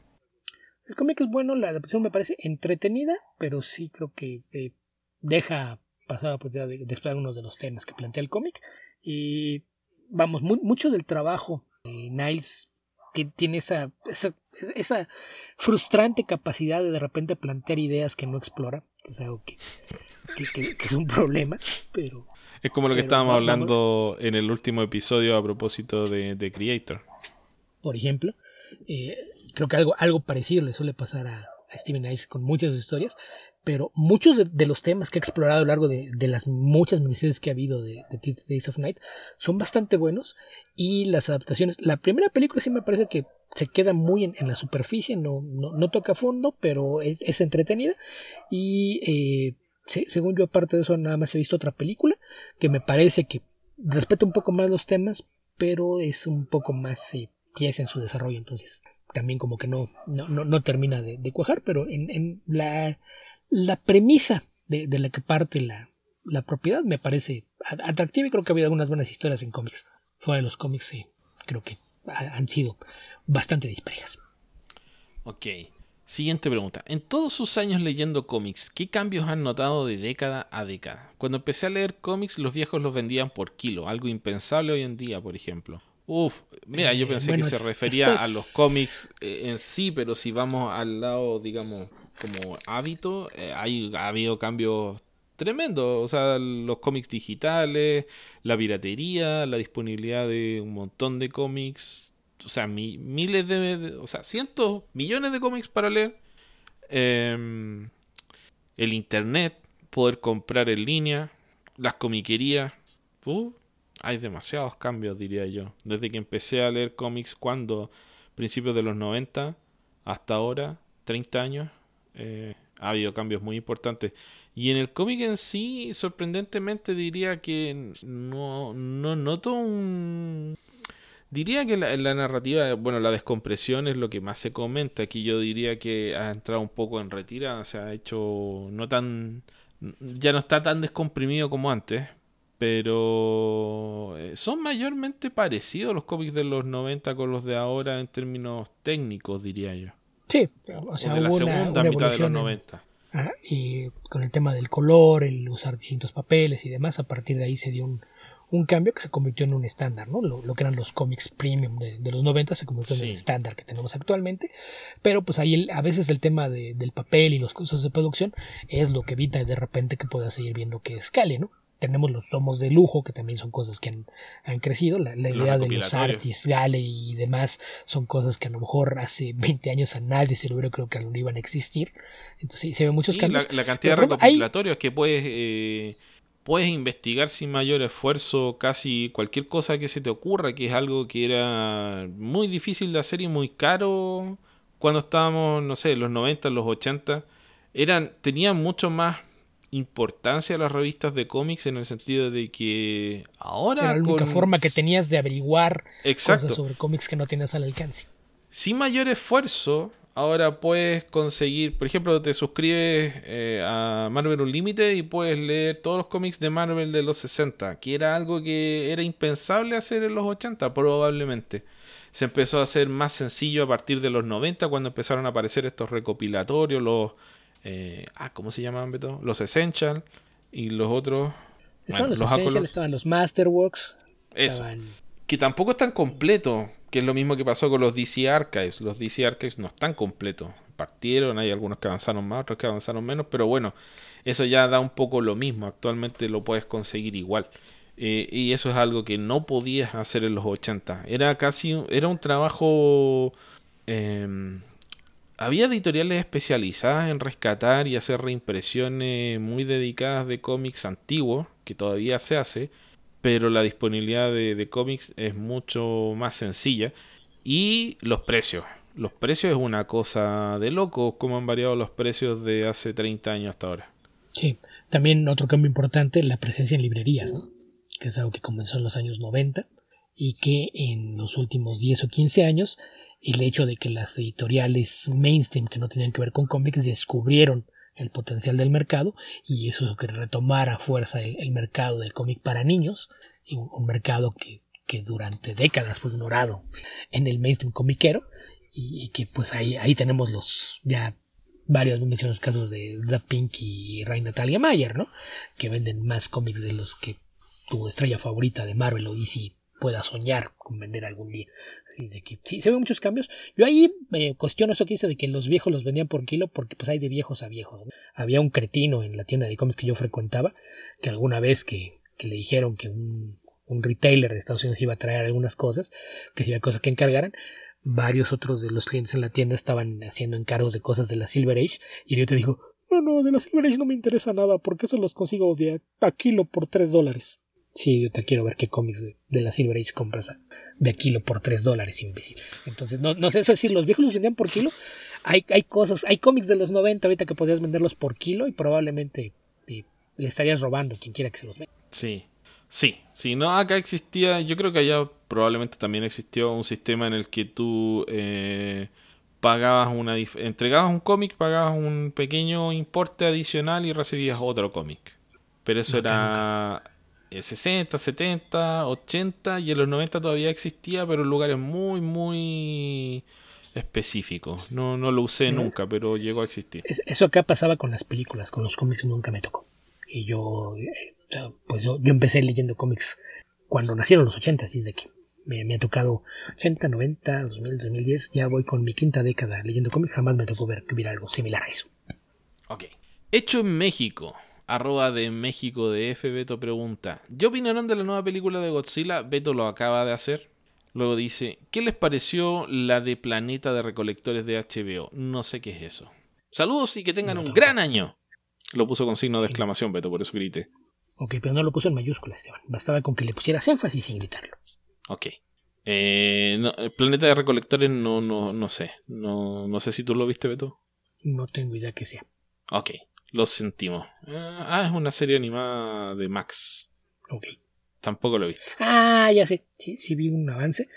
El cómic es bueno, la adaptación me parece entretenida, pero sí creo que eh, deja pasada pues, de, de, explorar unos de los temas que plantea el cómic. Y vamos, mucho del trabajo de Niles tiene esa, esa, esa, frustrante capacidad de de repente plantear ideas que no explora, que es algo que, que, que, que es un problema, pero... Es como lo que estábamos vamos, hablando en el último episodio a propósito de, de Creator. Por ejemplo, eh, creo que algo, algo parecido le suele pasar a, a Steven Niles con muchas de sus historias, pero muchos de, de, los temas que he explorado a lo largo de, de las muchas miniseries que ha habido de, de Days of Night son bastante buenos y las adaptaciones, la primera película sí me parece que se queda muy en, en la superficie, no, no, no, toca fondo, pero es, es entretenida y eh, se, según yo aparte de eso nada más he visto otra película que me parece que respeta un poco más los temas, pero es un poco más eh, tiesa en su desarrollo, entonces también como que no, no, no, termina de, de cuajar, pero en, en la la premisa de, de la que parte la, la, propiedad me parece atractiva y creo que ha habido algunas buenas historias en cómics. Fuera de los cómics, sí, creo que han sido bastante disparejas. Ok. Siguiente pregunta. En todos sus años leyendo cómics, ¿qué cambios han notado de década a década? Cuando empecé a leer cómics, los viejos los vendían por kilo, algo impensable hoy en día, por ejemplo. Uf, mira, yo pensé eh, bueno, que se refería es... a los cómics eh, en sí, pero si vamos al lado, digamos, como hábito, eh, hay, ha habido cambios tremendos. O sea, los cómics digitales, la piratería, la disponibilidad de un montón de cómics. O sea, mi, miles de, de, O sea, cientos, millones de cómics para leer. Eh, el internet, poder comprar en línea, las comiquerías. Uh, hay demasiados cambios, diría yo. Desde que empecé a leer cómics cuando, principios de los 90, hasta ahora, 30 años, eh, ha habido cambios muy importantes. Y en el cómic en sí, sorprendentemente diría que no, no noto un... Diría que la, la, narrativa, bueno, la descompresión es lo que más se comenta. Aquí yo diría que ha entrado un poco en retirada, se ha hecho no tan... Ya no está tan descomprimido como antes, pero eh, son mayormente parecidos los cómics de los 90 con los de ahora en términos técnicos, diría yo. Sí, o sea, de la hubo segunda una mitad de los evolución en- 90. Ajá, y con el tema del color, el usar distintos papeles y demás, a partir de ahí se dio un, un cambio que se convirtió en un estándar, ¿no? Lo, lo que eran los cómics premium de, de los 90 se convirtió en el estándar que tenemos actualmente, pero pues ahí el- a veces el tema de- del papel y los costos de producción es lo que evita de repente que puedas seguir viendo que escale, ¿no? Tenemos los tomos de lujo, que también son cosas que han, han crecido. La, idea de los artis, gallery y demás son cosas que a lo mejor hace 20 años a nadie se le hubiera creo que no iban a existir. Entonces se ven muchos Sí, cambios. la, la cantidad de hay- recopilatorios que puedes eh, puedes investigar sin mayor esfuerzo casi cualquier cosa que se te ocurra, que es algo que era muy difícil de hacer y muy caro cuando estábamos, no sé, en los 90, en los 80. Eran, tenían mucho más importancia las revistas de cómics en el sentido de que ahora Era la única con- forma que tenías de averiguar Exacto. cosas sobre cómics que no tienes al alcance. sin mayor esfuerzo, ahora puedes conseguir, por ejemplo, te suscribes eh, a Marvel Unlimited y puedes leer todos los cómics de Marvel de los 60, que era algo que era impensable hacer en los 80, probablemente. Se empezó a hacer más sencillo a partir de los 90, cuando empezaron a aparecer estos recopilatorios, los... eh, ah, ¿cómo se llamaban, Beto? Los Essential y los otros... Estaban bueno, los, los estaban los Masterworks, Eso. estaban que tampoco están completos, que es lo mismo que pasó con los DC Archives. Los DC Archives no están completos. Partieron, hay algunos que avanzaron más, otros que avanzaron menos, pero bueno, eso ya da un poco lo mismo. Actualmente lo puedes conseguir igual. Eh, y eso es algo que no podías hacer en los 80. Era casi, era un trabajo... em, había editoriales especializadas en rescatar y hacer reimpresiones muy dedicadas de cómics antiguos, que todavía se hace, pero la disponibilidad de, cómics es mucho más sencilla. Y los precios. Los precios es una cosa de loco, como han variado los precios de hace 30 años hasta ahora. Sí, también otro cambio importante, la presencia en librerías, ¿no? que es algo que comenzó en los años 90 y que en los últimos 10 o 15 años el hecho de que las editoriales mainstream que no tenían que ver con cómics descubrieron el potencial del mercado y eso que retomara fuerza el, mercado del cómic para niños, un, mercado que, que durante décadas fue ignorado en el mainstream comiquero y, que pues ahí, ahí tenemos los ya varios mencionados casos de The Pink y Ray Natalia Mayer, ¿no? Que venden más cómics de los que tu estrella favorita de Marvel o DC pueda soñar con vender algún día. Sí, se ven muchos cambios. Yo ahí me cuestiono eso que dice de que los viejos los vendían por kilo, porque pues hay de viejos a viejos. Había un cretino en la tienda de cómics que yo frecuentaba, que alguna vez que, que le dijeron que un, un retailer de Estados Unidos iba a traer algunas cosas, que si había cosas que encargaran, varios otros de los clientes en la tienda estaban haciendo encargos de cosas de la Silver Age, y yo te digo, no, no, de la Silver Age no me interesa nada, porque eso los consigo de a, a kilo por 3 dólares. Sí, yo te quiero ver qué cómics de, de, la Silver Age compras a, de a kilo por 3 dólares, imbécil. Entonces, no, no sé eso decir, los viejos los vendían por kilo. Hay, hay cosas, hay cómics de los 90 ahorita que podrías venderlos por kilo y probablemente eh, le estarías robando a quien quiera que se los venda. Sí, sí, sí, no, acá existía, yo creo que allá probablemente también existió un sistema en el que tú eh, pagabas una, entregabas un cómic, pagabas un pequeño importe adicional y recibías otro cómic. Pero eso era 60, 70, 80 y en los 90 todavía existía, pero en lugares muy, muy específicos. No, no lo usé no. nunca, pero llegó a existir. Eso acá pasaba con las películas, con los cómics nunca me tocó. Y yo, pues yo, yo empecé leyendo cómics cuando nacieron los 80, así es de que me, me, ha tocado 80, 90, 2000, 2010, ya voy con mi quinta década leyendo cómics, jamás me tocó ver hubiera algo similar a eso. Ok. Hecho en México. Arroba de México de F. Beto pregunta: ¿Qué opinaron de la nueva película de Godzilla? Beto lo acaba de hacer. Luego dice: ¿Qué les pareció la de Planeta de Recolectores de HBO? No sé qué es eso. Saludos y que tengan no, un no, gran año. Lo puso con signo de exclamación, Beto, por eso grité. Ok, pero no lo puso en mayúsculas, Esteban. Bastaba con que le pusieras énfasis sin gritarlo. Ok. Eh, no, el planeta de recolectores no, no, no sé. No, no sé si tú lo viste, Beto. No tengo idea que sea. Ok, lo sentimos. Ah, es una serie animada de Max. Ok. Tampoco lo he visto. Ah, ya sé. Sí, sí vi un avance.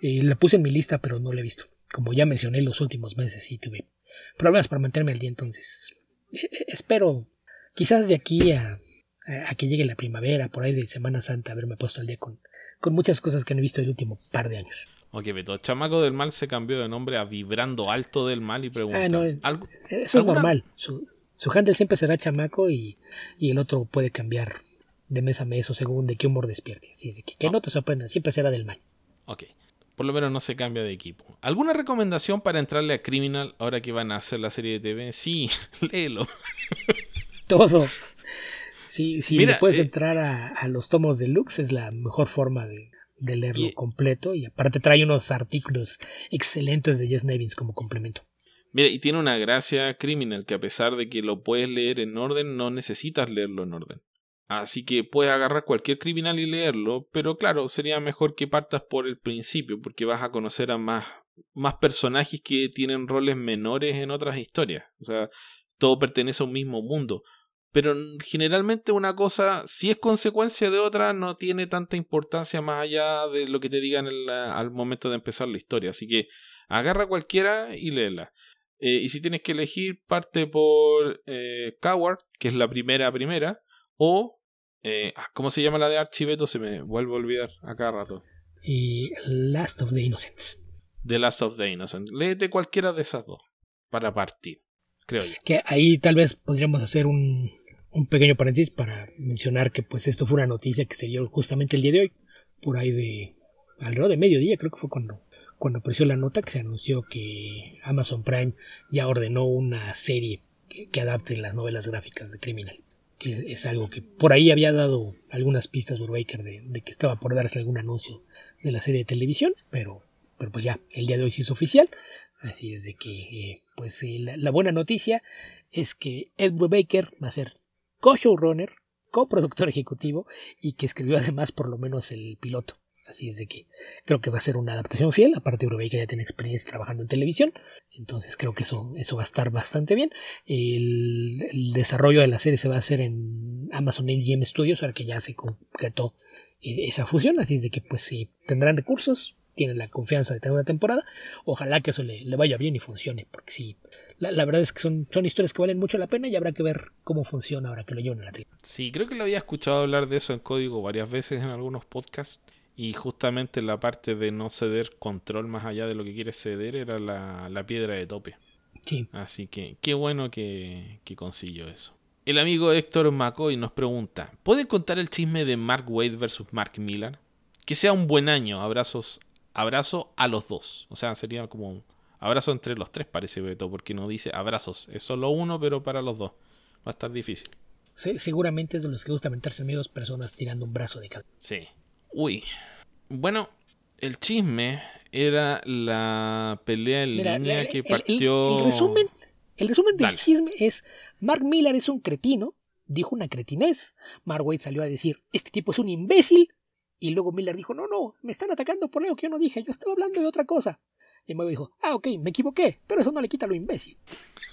Eh, la puse en mi lista, pero no la he visto. Como ya mencioné los últimos meses, sí tuve problemas para mantenerme al día, entonces eh, espero quizás de aquí a, a, que llegue la primavera, por ahí de Semana Santa, haberme puesto al día con, con muchas cosas que no he visto el último par de años. Ok, Beto. Chamaco del Mal se cambió de nombre a Vibrando Alto del Mal y pregunta. Ah, no, es- ¿algo- Eso es ¿Alguna- normal. Su, su handle siempre será chamaco y, y el otro puede cambiar de mes a mes o según de qué humor despierte. Así es de que, que no te sorprendan, siempre será del mal. Ok. Por lo menos no se cambia de equipo. ¿Alguna recomendación para entrarle a Criminal ahora que van a hacer la serie de TV? Sí, léelo. Todo. Si, Mira, le puedes eh, entrar a, a los tomos deluxe, es la mejor forma de, de leerlo Y- completo. Y aparte trae unos artículos excelentes de Jess Nevins como complemento. Mira, y tiene una gracia Criminal que a pesar de que lo puedes leer en orden, no necesitas leerlo en orden. Así que puedes agarrar cualquier criminal y leerlo, pero claro, sería mejor que partas por el principio, porque vas a conocer a más, más personajes que tienen roles menores en otras historias. O sea, todo pertenece a un mismo mundo. Pero generalmente una cosa, si es consecuencia de otra, no tiene tanta importancia más allá de lo que te digan al momento de empezar la historia. Así que agarra cualquiera y léela. Eh, y si tienes que elegir, parte por eh, Coward, que es la primera primera, o... eh, ah, ¿Cómo se llama la de Archiveto? Se me vuelve a olvidar a cada rato. Y Last of the Innocents. The Last of the Innocent. Léete cualquiera de esas dos para partir, creo yo. Que ahí tal vez podríamos hacer un, un pequeño paréntesis para mencionar que pues esto fue una noticia que se dio justamente el día de hoy, por ahí de alrededor de mediodía, creo que fue cuando, cuando apareció la nota que se anunció que Amazon Prime ya ordenó una serie que, que adapte las novelas gráficas de Criminal. Que es algo que por ahí había dado algunas pistas Brubaker de, de que estaba por darse algún anuncio de la serie de televisión, pero, pero pues ya, el día de hoy sí es oficial. Así es de que, eh, pues eh, la, la buena noticia es que Ed Brubaker va a ser co-showrunner, coproductor ejecutivo y que escribió además por lo menos el piloto. Así es de que creo que va a ser una adaptación fiel. Aparte, Brubaker ya tiene experiencia trabajando en televisión. Entonces creo que eso, eso va a estar bastante bien. El, desarrollo de la serie se va a hacer en Amazon MGM Studios, ahora que ya se concretó esa fusión. Así es de que pues si tendrán recursos, tienen la confianza de tener una temporada. Ojalá que eso le, vaya bien y funcione. Porque sí, la, la verdad es que son, son historias que valen mucho la pena y habrá que ver cómo funciona ahora que lo llevan a la tele. Sí, creo que lo había escuchado hablar de eso en código varias veces en algunos podcasts. Y justamente la parte de no ceder control más allá de lo que quieres ceder era la, la piedra de tope. Sí. Así que qué bueno que, que consiguió eso. El amigo Héctor McCoy nos pregunta: ¿Pueden contar el chisme de Mark Wade versus Mark Miller? Que sea un buen año. Abrazos, abrazo a los dos. O sea, sería como un abrazo entre los tres, parece Beto, porque no dice abrazos. Es solo uno, pero para los dos. Va a estar difícil. Se- seguramente es de los que gusta mentarse a dos personas tirando un brazo de cada. Sí. Uy. Bueno, el chisme era la pelea en Mira, línea el- que el- partió. El, resumen, el resumen del Dale. chisme es: Mark Miller es un cretino, dijo una cretinez. Mark Wade salió a decir: Este tipo es un imbécil. Y luego Miller dijo: No, no, me están atacando por algo que yo no dije, yo estaba hablando de otra cosa. Y Mark dijo: Ah, ok, me equivoqué, pero eso no le quita lo imbécil.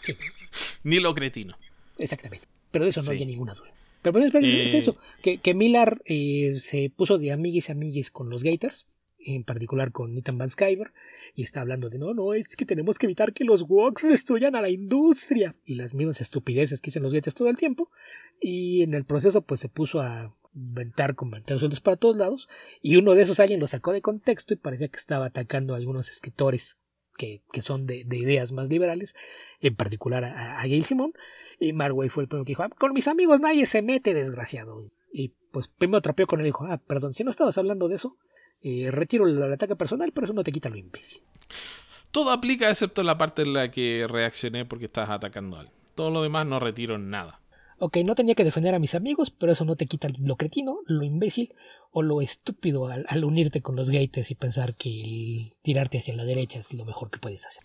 Sí, Ni lo cretino. exactamente. Pero de eso no Sí. había ninguna duda. Pero, pero es, es Eh. eso: que, que Miller eh, se puso de amiguis y amiguis con los Gators, en particular con Ethan Van Skyver, y está hablando de no, no, es que tenemos que evitar que los woks destruyan a la industria y las mismas estupideces que dicen los Gators todo el tiempo. Y en el proceso, pues se puso a inventar comentarios sueltos para todos lados, y uno de esos alguien lo sacó de contexto y parecía que estaba atacando a algunos escritores que, que son de, de ideas más liberales, en particular a, a Gail Simón. Y Marway fue el primero que dijo: "Ah, Con mis amigos nadie se mete, desgraciado. Y pues primero trapeó con él y dijo: Ah, perdón, si no estabas hablando de eso, eh, retiro el, ataque personal, pero eso no te quita lo imbécil. Todo aplica excepto la parte en la que reaccioné porque estabas atacando a alguien. Todo lo demás no retiro nada. Ok, no tenía que defender a mis amigos, pero eso no te quita lo cretino, lo imbécil o lo estúpido al, al unirte con los gators y pensar que el tirarte hacia la derecha es lo mejor que puedes hacer.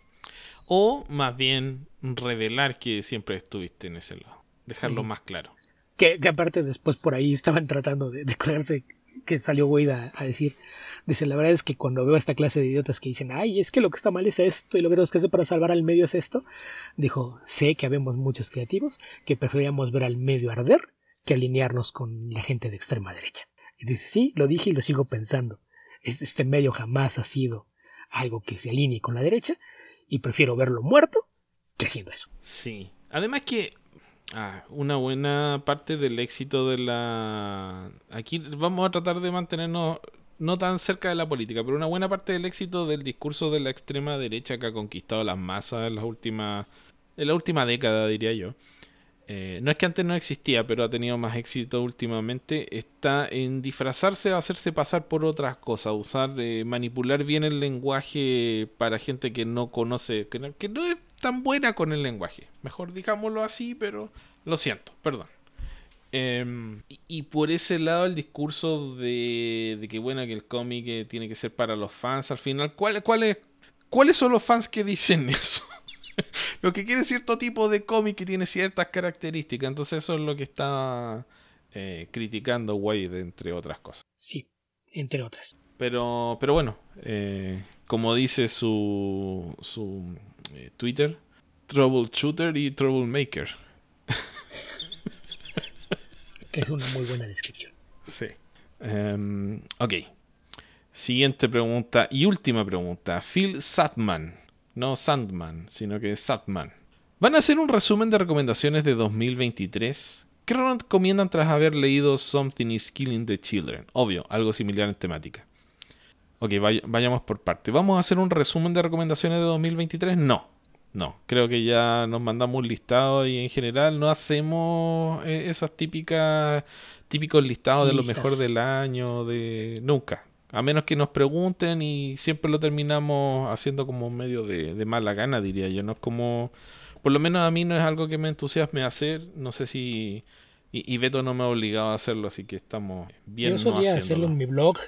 O más bien revelar que siempre estuviste en ese lado. Dejarlo más claro. Que, que aparte después por ahí estaban tratando de, de colarse, que salió Wade a, a decir, dice, la verdad es que cuando veo a esta clase de idiotas que dicen, ay, es que lo que está mal es esto y lo que tenemos que hacer para salvar al medio es esto, dijo, sé que habemos muchos creativos que preferíamos ver al medio arder que alinearnos con la gente de extrema derecha. Y dice, sí, lo dije y lo sigo pensando. Es- Este medio jamás ha sido algo que se alinee con la derecha y prefiero verlo muerto que haciendo eso. Sí. Además que ah, una buena parte del éxito de la... Aquí vamos a tratar de mantenernos no tan cerca de la política, pero una buena parte del éxito del discurso de la extrema derecha que ha conquistado las masas en las últimas en la última década, diría yo. Eh, no es que antes no existía, pero ha tenido más éxito últimamente. Está en disfrazarse hacerse pasar por otras cosas, usar, eh, manipular bien el lenguaje para gente que no conoce, que que no es tan buena con el lenguaje. Mejor digámoslo así, pero lo siento, perdón. Em, y, por ese lado el discurso de, que bueno que el cómic eh, tiene que ser para los fans al final, ¿cuál, cuál ¿cuáles son los fans que dicen eso? lo que quiere cierto tipo de cómic que tiene ciertas características, entonces eso es lo que está eh, criticando Wade entre otras cosas. Sí, entre otras. Pero, pero bueno, eh, como dice su, su Twitter, Troubleshooter y Troublemaker es una muy buena descripción. Sí. Em, ok. Siguiente pregunta y última pregunta. Phil Satman. No Sandman, sino que Satman. ¿Van a hacer un resumen de recomendaciones de 2023? ¿Qué recomiendan tras haber leído Something is Killing the Children? Obvio, algo similar en temática. Ok, vayamos por parte. ¿Vamos a hacer un resumen de recomendaciones de 2023? No. No, creo que ya nos mandamos un listado y en general no hacemos eh, esos típicas típicos listados de lo mejor del año, de nunca. A menos que nos pregunten y siempre lo terminamos haciendo como medio de, mala gana, diría yo. No es como, por lo menos a mí no es algo que me entusiasme hacer. No sé si y, Beto no me ha obligado a hacerlo, así que estamos bien. Yo solía hacerlo en mi blog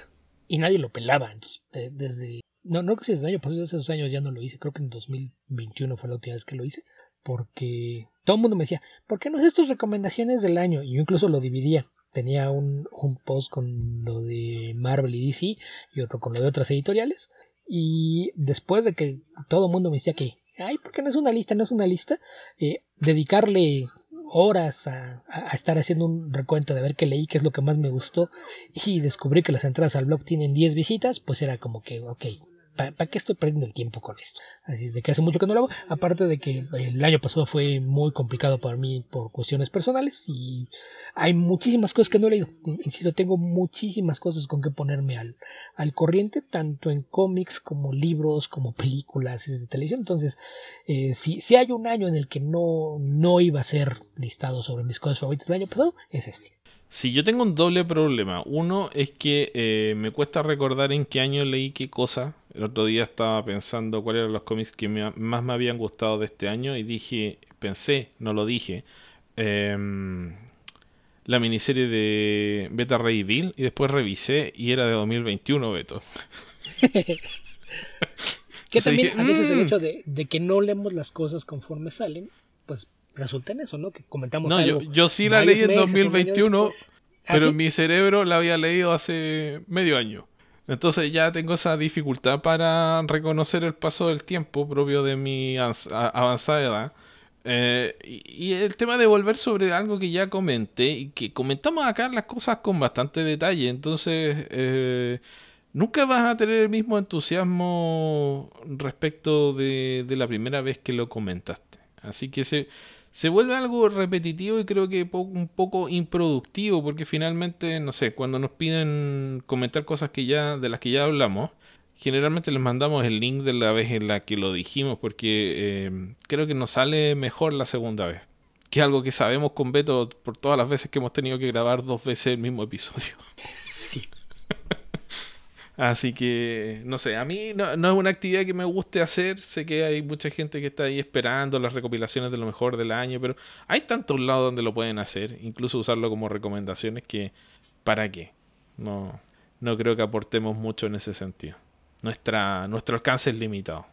y nadie lo pelaba. desde no, no creo que desde el año pasado, hace años ya no lo hice, creo que en 2021 fue la última vez que lo hice, porque todo el mundo me decía, ¿por qué no haces tus recomendaciones del año? Y yo incluso lo dividía. Tenía un, un post con lo de Marvel y DC y otro con lo de otras editoriales. Y después de que todo el mundo me decía que, ay, ¿por qué no es una lista? No es una lista, eh, dedicarle horas a, a, estar haciendo un recuento de ver qué leí, qué es lo que más me gustó y descubrí que las entradas al blog tienen 10 visitas, pues era como que, ok, ¿para qué estoy perdiendo el tiempo con esto? Así es de que hace mucho que no lo hago. Aparte de que el año pasado fue muy complicado para mí por cuestiones personales y hay muchísimas cosas que no he leído. Insisto, tengo muchísimas cosas con que ponerme al, al corriente, tanto en cómics como libros, como películas de televisión. Entonces, eh, si, si hay un año en el que no, no iba a ser listado sobre mis cosas favoritas del año pasado, es este. Sí, yo tengo un doble problema. Uno es que eh, me cuesta recordar en qué año leí qué cosa. El otro día estaba pensando cuáles eran los cómics que más me habían gustado de este año y dije, pensé, no lo dije, em, la miniserie de Beta Ray Bill y después revisé y era de 2021, Beto. que también a veces el mm". hecho de, que no leemos las cosas conforme salen, pues resulta en eso, ¿no? Que comentamos no, Yo, yo sí la leí en 2021, ¿Ah, pero mi cerebro la había leído hace medio año. Entonces ya tengo esa dificultad para reconocer el paso del tiempo propio de mi avanzada edad. Eh, y, el tema de volver sobre algo que ya comenté y que comentamos acá las cosas con bastante detalle. Entonces, eh, nunca vas a tener el mismo entusiasmo respecto de, de la primera vez que lo comentaste. Así que se, se vuelve algo repetitivo y creo que un poco improductivo porque finalmente, no sé, cuando nos piden comentar cosas que ya de las que ya hablamos, generalmente les mandamos el link de la vez en la que lo dijimos porque eh, creo que nos sale mejor la segunda vez. Que es algo que sabemos con Beto por todas las veces que hemos tenido que grabar dos veces el mismo episodio. Así que, no sé, a mí no, es una actividad que me guste hacer. Sé que hay mucha gente que está ahí esperando las recopilaciones de lo mejor del año, pero hay tantos lados donde lo pueden hacer, incluso usarlo como recomendaciones que, ¿para qué? No, no creo que aportemos mucho en ese sentido. Nuestra, nuestro alcance es limitado.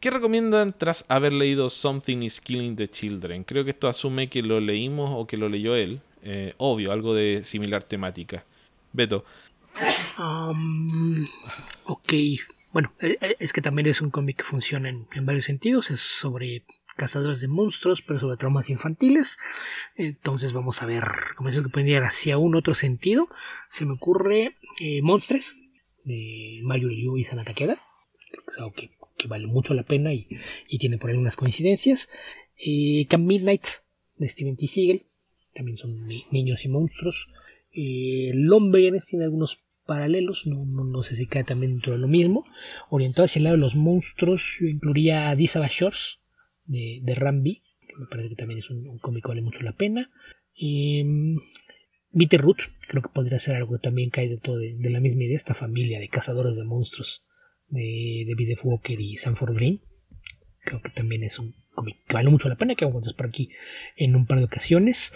¿Qué recomiendan tras haber leído Something is Killing the Children? Creo que esto asume que lo leímos o que lo leyó él. Eh, obvio, algo de similar temática. Beto, ok, bueno, e, e, es que también es un cómic que funciona en, varios sentidos. Es sobre cazadores de monstruos, pero sobre traumas infantiles. Entonces vamos a ver cómo eso que puede ir hacia un otro sentido. Se me ocurre eh, Monstres de Mario Liu y Sana Takeda. Es algo que, vale mucho la pena y, tiene por ahí unas coincidencias. Eh, Camp Midnight de Steven T. Siegel. También son niños y monstruos. Eh, tiene algunos paralelos, no, no, sé si cae también dentro de lo mismo. Orientado hacia el lado de los monstruos, yo incluiría a Disa Shores de, de Rambi, que me parece que también es un, cómic que vale mucho la pena. Eh, Root, creo que podría ser algo que también cae dentro de, de la misma idea, esta familia de cazadores de monstruos de David F. Walker y Sanford Green. Creo que también es un cómic que vale mucho la pena, que vamos a por aquí en un par de ocasiones.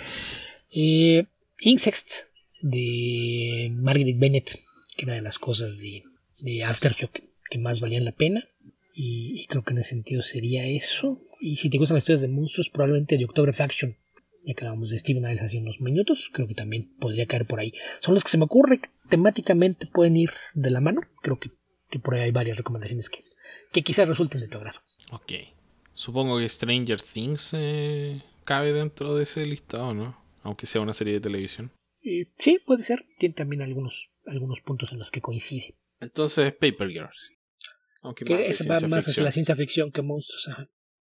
Eh, Insects de Margaret Bennett, que era de las cosas de, de Aftershock que más valían la pena. Y, creo que en ese sentido sería eso. Y si te gustan las historias de monstruos, probablemente de October Faction. Ya que hablamos de Steven Iles hace unos minutos, creo que también podría caer por ahí. Son los que se me ocurre que temáticamente pueden ir de la mano. Creo que, por ahí hay varias recomendaciones que, que quizás resulten de tu agrado. Ok. Supongo que Stranger Things eh, cabe dentro de ese listado, ¿no? Aunque sea una serie de televisión. Sí, puede ser. Tiene también algunos, algunos puntos en los que coincide. Entonces, Paper Girls. Aunque más va más hacia la ciencia ficción que monstruos.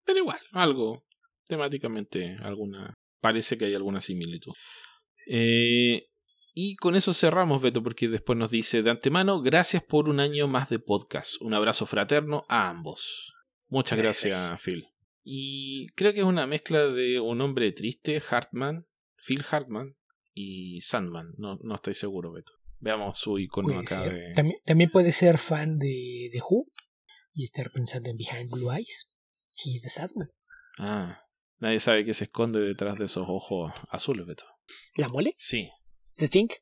Pero igual, algo. Temáticamente, alguna. Parece que hay alguna similitud. Eh, y con eso cerramos, Beto, porque después nos dice de antemano, gracias por un año más de podcast. Un abrazo fraterno a ambos. Muchas gracias, Phil. Y creo que es una mezcla de un hombre triste, Hartman, Phil Hartman, y Sandman. No, no estoy seguro, Beto. Veamos su icono acá. De... También, también, puede ser fan de, de Who y estar pensando en Behind Blue Eyes. He's the Sandman. Ah, nadie sabe qué se esconde detrás de esos ojos azules, Beto. ¿La mole? Sí. ¿The Think?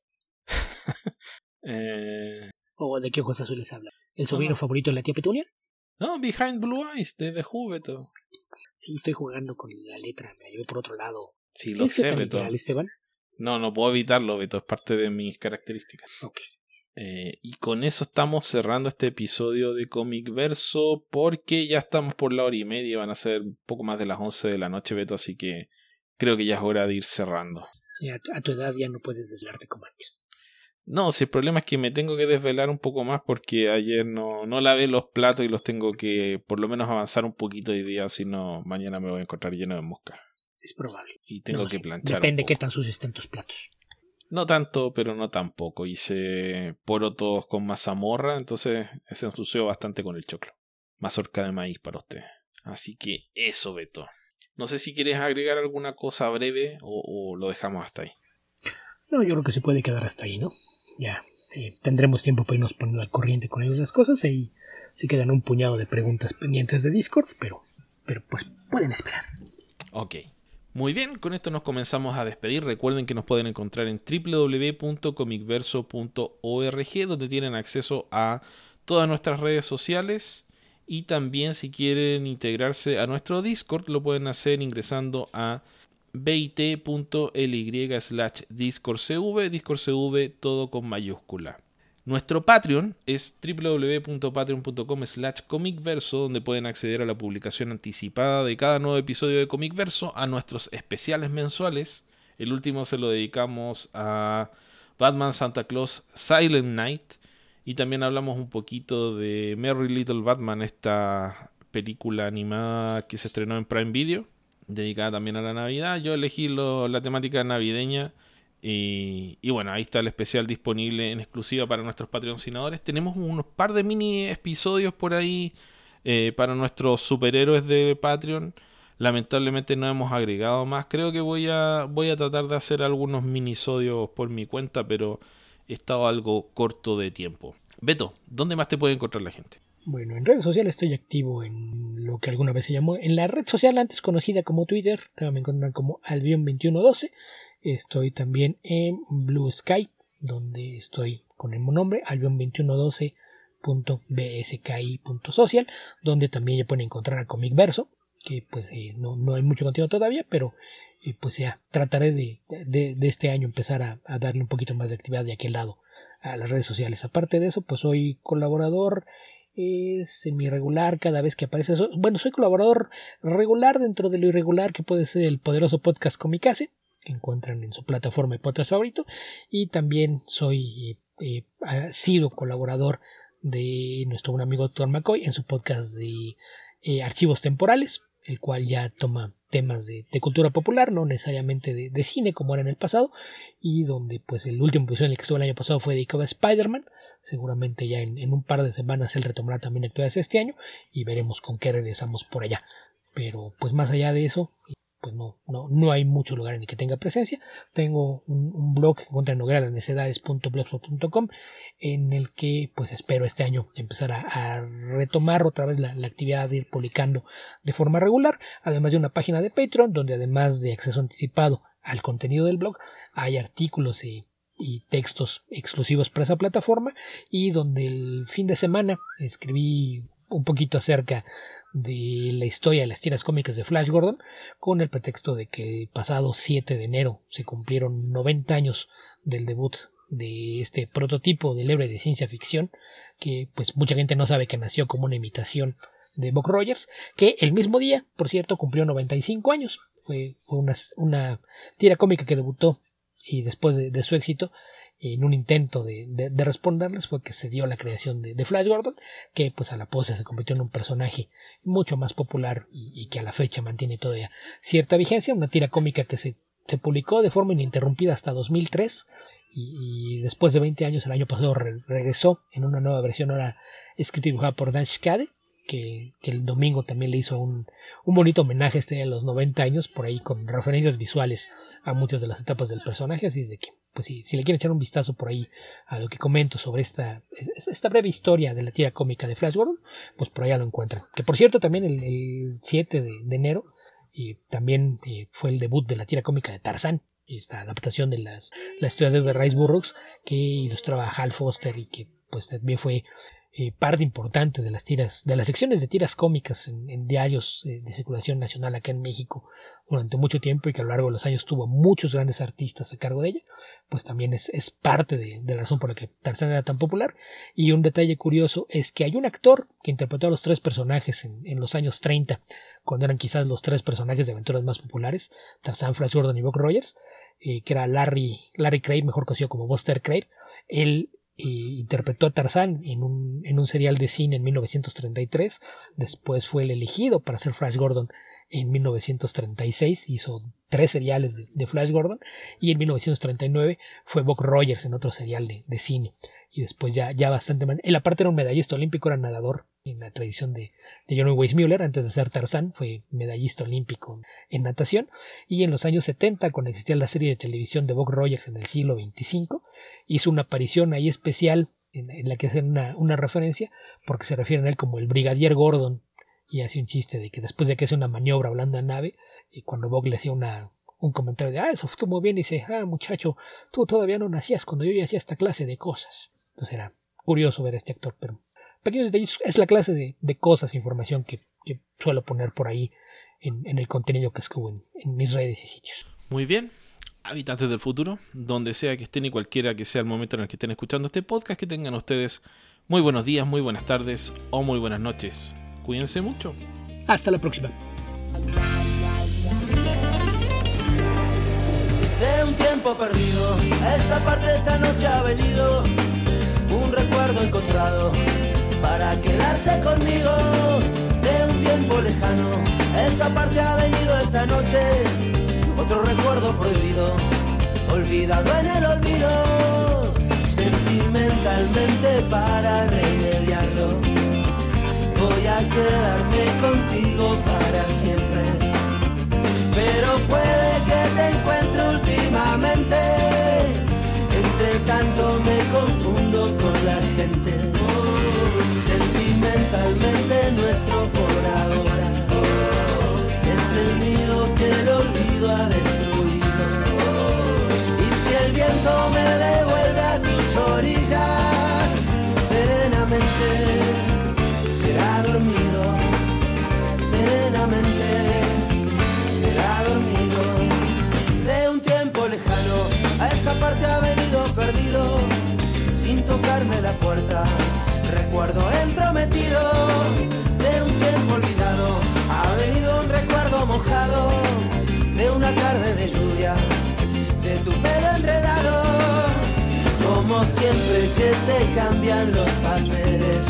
eh... ¿O de qué ojos azules habla? ¿El sobrino favorito de la tía Petunia? No, Behind Blue Eyes, de The Who, Beto. Sí, estoy jugando con la letra, me la llevé por otro lado. Sí, lo sé, Beto. Esteban? No, no puedo evitarlo, Beto, es parte de mis características. Ok. Eh, y con eso estamos cerrando este episodio de Comic Verso porque ya estamos por la hora y media, van a ser un poco más de las 11 de la noche, Beto, así que creo que ya es hora de ir cerrando. Sí, a, tu edad ya no puedes desvelarte como antes. No, si el problema es que me tengo que desvelar un poco más porque ayer no, no lavé los platos y los tengo que por lo menos avanzar un poquito hoy día, si no mañana me voy a encontrar lleno de mosca. Es probable. Y tengo que planchar. Depende de qué tan sucios estén tus platos. No tanto, pero no tampoco. Hice porotos con mazamorra, entonces se ensució bastante con el choclo. Mazorca de maíz para usted. Así que eso, Beto. No sé si quieres agregar alguna cosa breve o, lo dejamos hasta ahí. No, yo creo que se puede quedar hasta ahí, ¿no? Ya eh, tendremos tiempo para irnos poniendo al corriente con esas cosas y se quedan un puñado de preguntas pendientes de Discord, pero, pero pues pueden esperar. Ok. Muy bien, con esto nos comenzamos a despedir. Recuerden que nos pueden encontrar en www.comicverso.org, donde tienen acceso a todas nuestras redes sociales. Y también si quieren integrarse a nuestro Discord, lo pueden hacer ingresando a bit.ly slash discordcv, discordcv todo con mayúscula. Nuestro Patreon es www.patreon.com slash comicverso, donde pueden acceder a la publicación anticipada de cada nuevo episodio de Comicverso, a nuestros especiales mensuales. El último se lo dedicamos a Batman Santa Claus Silent Night. Y también hablamos un poquito de Merry Little Batman, esta película animada que se estrenó en Prime Video, dedicada también a la Navidad. Yo elegí la temática navideña y, bueno, ahí está el especial disponible en exclusiva para nuestros patrocinadores. Tenemos unos par de mini episodios por ahí eh, para nuestros superhéroes de Patreon. Lamentablemente no hemos agregado más. Creo que voy a, voy a tratar de hacer algunos minisodios por mi cuenta, pero he estado algo corto de tiempo. Beto, ¿dónde más te puede encontrar la gente? Bueno, en redes sociales estoy activo en lo que alguna vez se llamó, en la red social antes conocida como Twitter, también me encuentran como Albion2112. Estoy también en Blue Sky, donde estoy con el nombre, albion2112.bski.social, donde también ya pueden encontrar a Comic Verso, que pues eh, no, no, hay mucho contenido todavía, pero eh, pues ya trataré de, de, este año empezar a, darle un poquito más de actividad de aquel lado a las redes sociales. Aparte de eso, pues soy colaborador eh, semi regular cada vez que aparece. Bueno, soy colaborador regular dentro de lo irregular que puede ser el poderoso podcast Comicase que encuentran en su plataforma de podcast favorito. Y también soy eh, eh sido colaborador de nuestro buen amigo Doctor McCoy en su podcast de eh, archivos temporales, el cual ya toma temas de, cultura popular, no necesariamente de, cine como era en el pasado, y donde pues el último episodio en el que estuvo el año pasado fue dedicado a Spider-Man, seguramente ya en, un par de semanas él retomará también actividades este año y veremos con qué regresamos por allá. Pero pues más allá de eso, pues no, no, no hay mucho lugar en el que tenga presencia. Tengo un, blog que encuentra en necesidades.blogspot.com en el que pues espero este año empezar a, retomar otra vez la, actividad de ir publicando de forma regular, además de una página de Patreon donde además de acceso anticipado al contenido del blog hay artículos y textos exclusivos para esa plataforma y donde el fin de semana escribí un poquito acerca de la historia de las tiras cómicas de Flash Gordon con el pretexto de que el pasado 7 de enero se cumplieron 90 años del debut de este prototipo del héroe de ciencia ficción que pues mucha gente no sabe que nació como una imitación de Buck Rogers que el mismo día por cierto cumplió 95 años. Fue, una, tira cómica que debutó y después de su éxito en un intento de, responderles fue que se dio la creación de, Flash Gordon, que pues a la pose se convirtió en un personaje mucho más popular y, que a la fecha mantiene todavía cierta vigencia, una tira cómica que se, se publicó de forma ininterrumpida hasta 2003 y, después de 20 años el año pasado regresó en una nueva versión ahora escrita y dibujada por Dan Schkade que, el domingo también le hizo un, un bonito homenaje este a los 90 años por ahí con referencias visuales a muchas de las etapas del personaje así es de que pues si, si le quieren echar un vistazo por ahí a lo que comento sobre esta, esta breve historia de la tira cómica de Flash Gordon, pues por allá lo encuentran. Que por cierto, también el, 7 de, enero y también eh, fue el debut de la tira cómica de Tarzán, esta adaptación de las, las historias de Rice Burroughs que ilustraba Hal Foster y que pues también fue eh, parte importante de las tiras, de las secciones de tiras cómicas en, diarios eh, de circulación nacional acá en México durante mucho tiempo y que a lo largo de los años tuvo muchos grandes artistas a cargo de ella, pues también es, parte de, la razón por la que Tarzán era tan popular. Y un detalle curioso es que hay un actor que interpretó a los tres personajes en, los años 30, cuando eran quizás los tres personajes de aventuras más populares, Tarzán, Flash Gordon y Buck Rogers, eh, que era Larry, Larry Craig, mejor conocido como Buster Craig. Él interpretó a Tarzán en un, en un serial de cine en 1933. Después fue el elegido para ser Flash Gordon en 1936. Hizo tres seriales de, Flash Gordon. Y en 1939 fue Buck Rogers en otro serial de cine y después ya, ya bastante más. Él aparte era un medallista olímpico, era nadador en la tradición de, de John Weissmuller, antes de ser Tarzán, fue medallista olímpico en natación, y en los años 70, cuando existía la serie de televisión de Buck Rogers en el siglo XXV, hizo una aparición ahí especial en, la que hacen una, una, referencia, porque se refieren a él como el Brigadier Gordon, y hace un chiste de que después de que hace una maniobra hablando a nave, y cuando Buck le hacía una, un comentario de, ah, eso estuvo bien, dice, ah, muchacho, tú todavía no nacías cuando yo ya hacía esta clase de cosas. Entonces era curioso ver a este actor, pero pequeños detalles es la clase de, cosas, información que, suelo poner por ahí en, el contenido que escribo en, mis redes y sitios. Muy bien, habitantes del futuro, donde sea que estén y cualquiera que sea el momento en el que estén escuchando este podcast, que tengan ustedes muy buenos días, muy buenas tardes o muy buenas noches. Cuídense mucho. Hasta la próxima. De un tiempo perdido, esta parte esta noche ha venido un recuerdo encontrado para quedarse conmigo de un tiempo lejano. Esta parte ha venido esta noche, otro recuerdo prohibido, olvidado en el olvido, sentimentalmente para remediarlo. Voy a quedarme contigo para siempre, pero puede que te encuentre siempre que se cambian los papeles,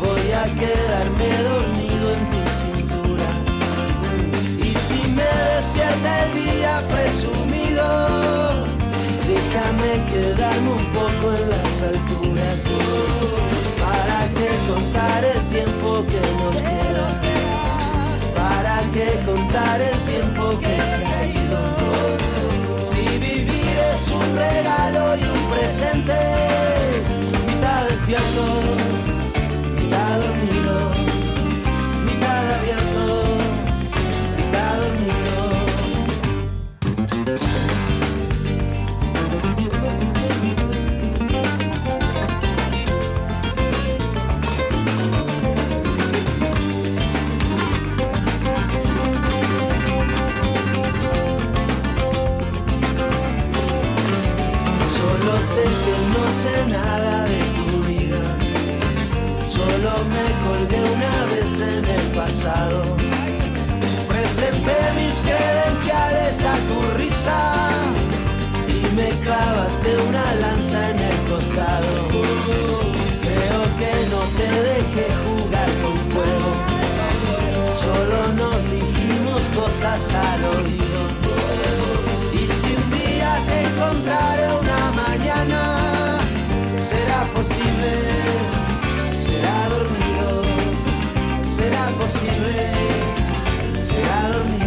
voy a quedarme dormido en tu cintura. Y si fuera presumido. Déjame quedarme un poco en las alturas. ¿Para qué contar el tiempo que nos queda? ¿Para qué contar el tiempo que se ha ido? Si vivir es un regalo y un presente, mitad despierto, Presenté mis credenciales a tu risa y me clavaste una lanza en el costado. Creo que no te dejé jugar con fuego. Solo nos dijimos cosas al oído. Posible, será dormido.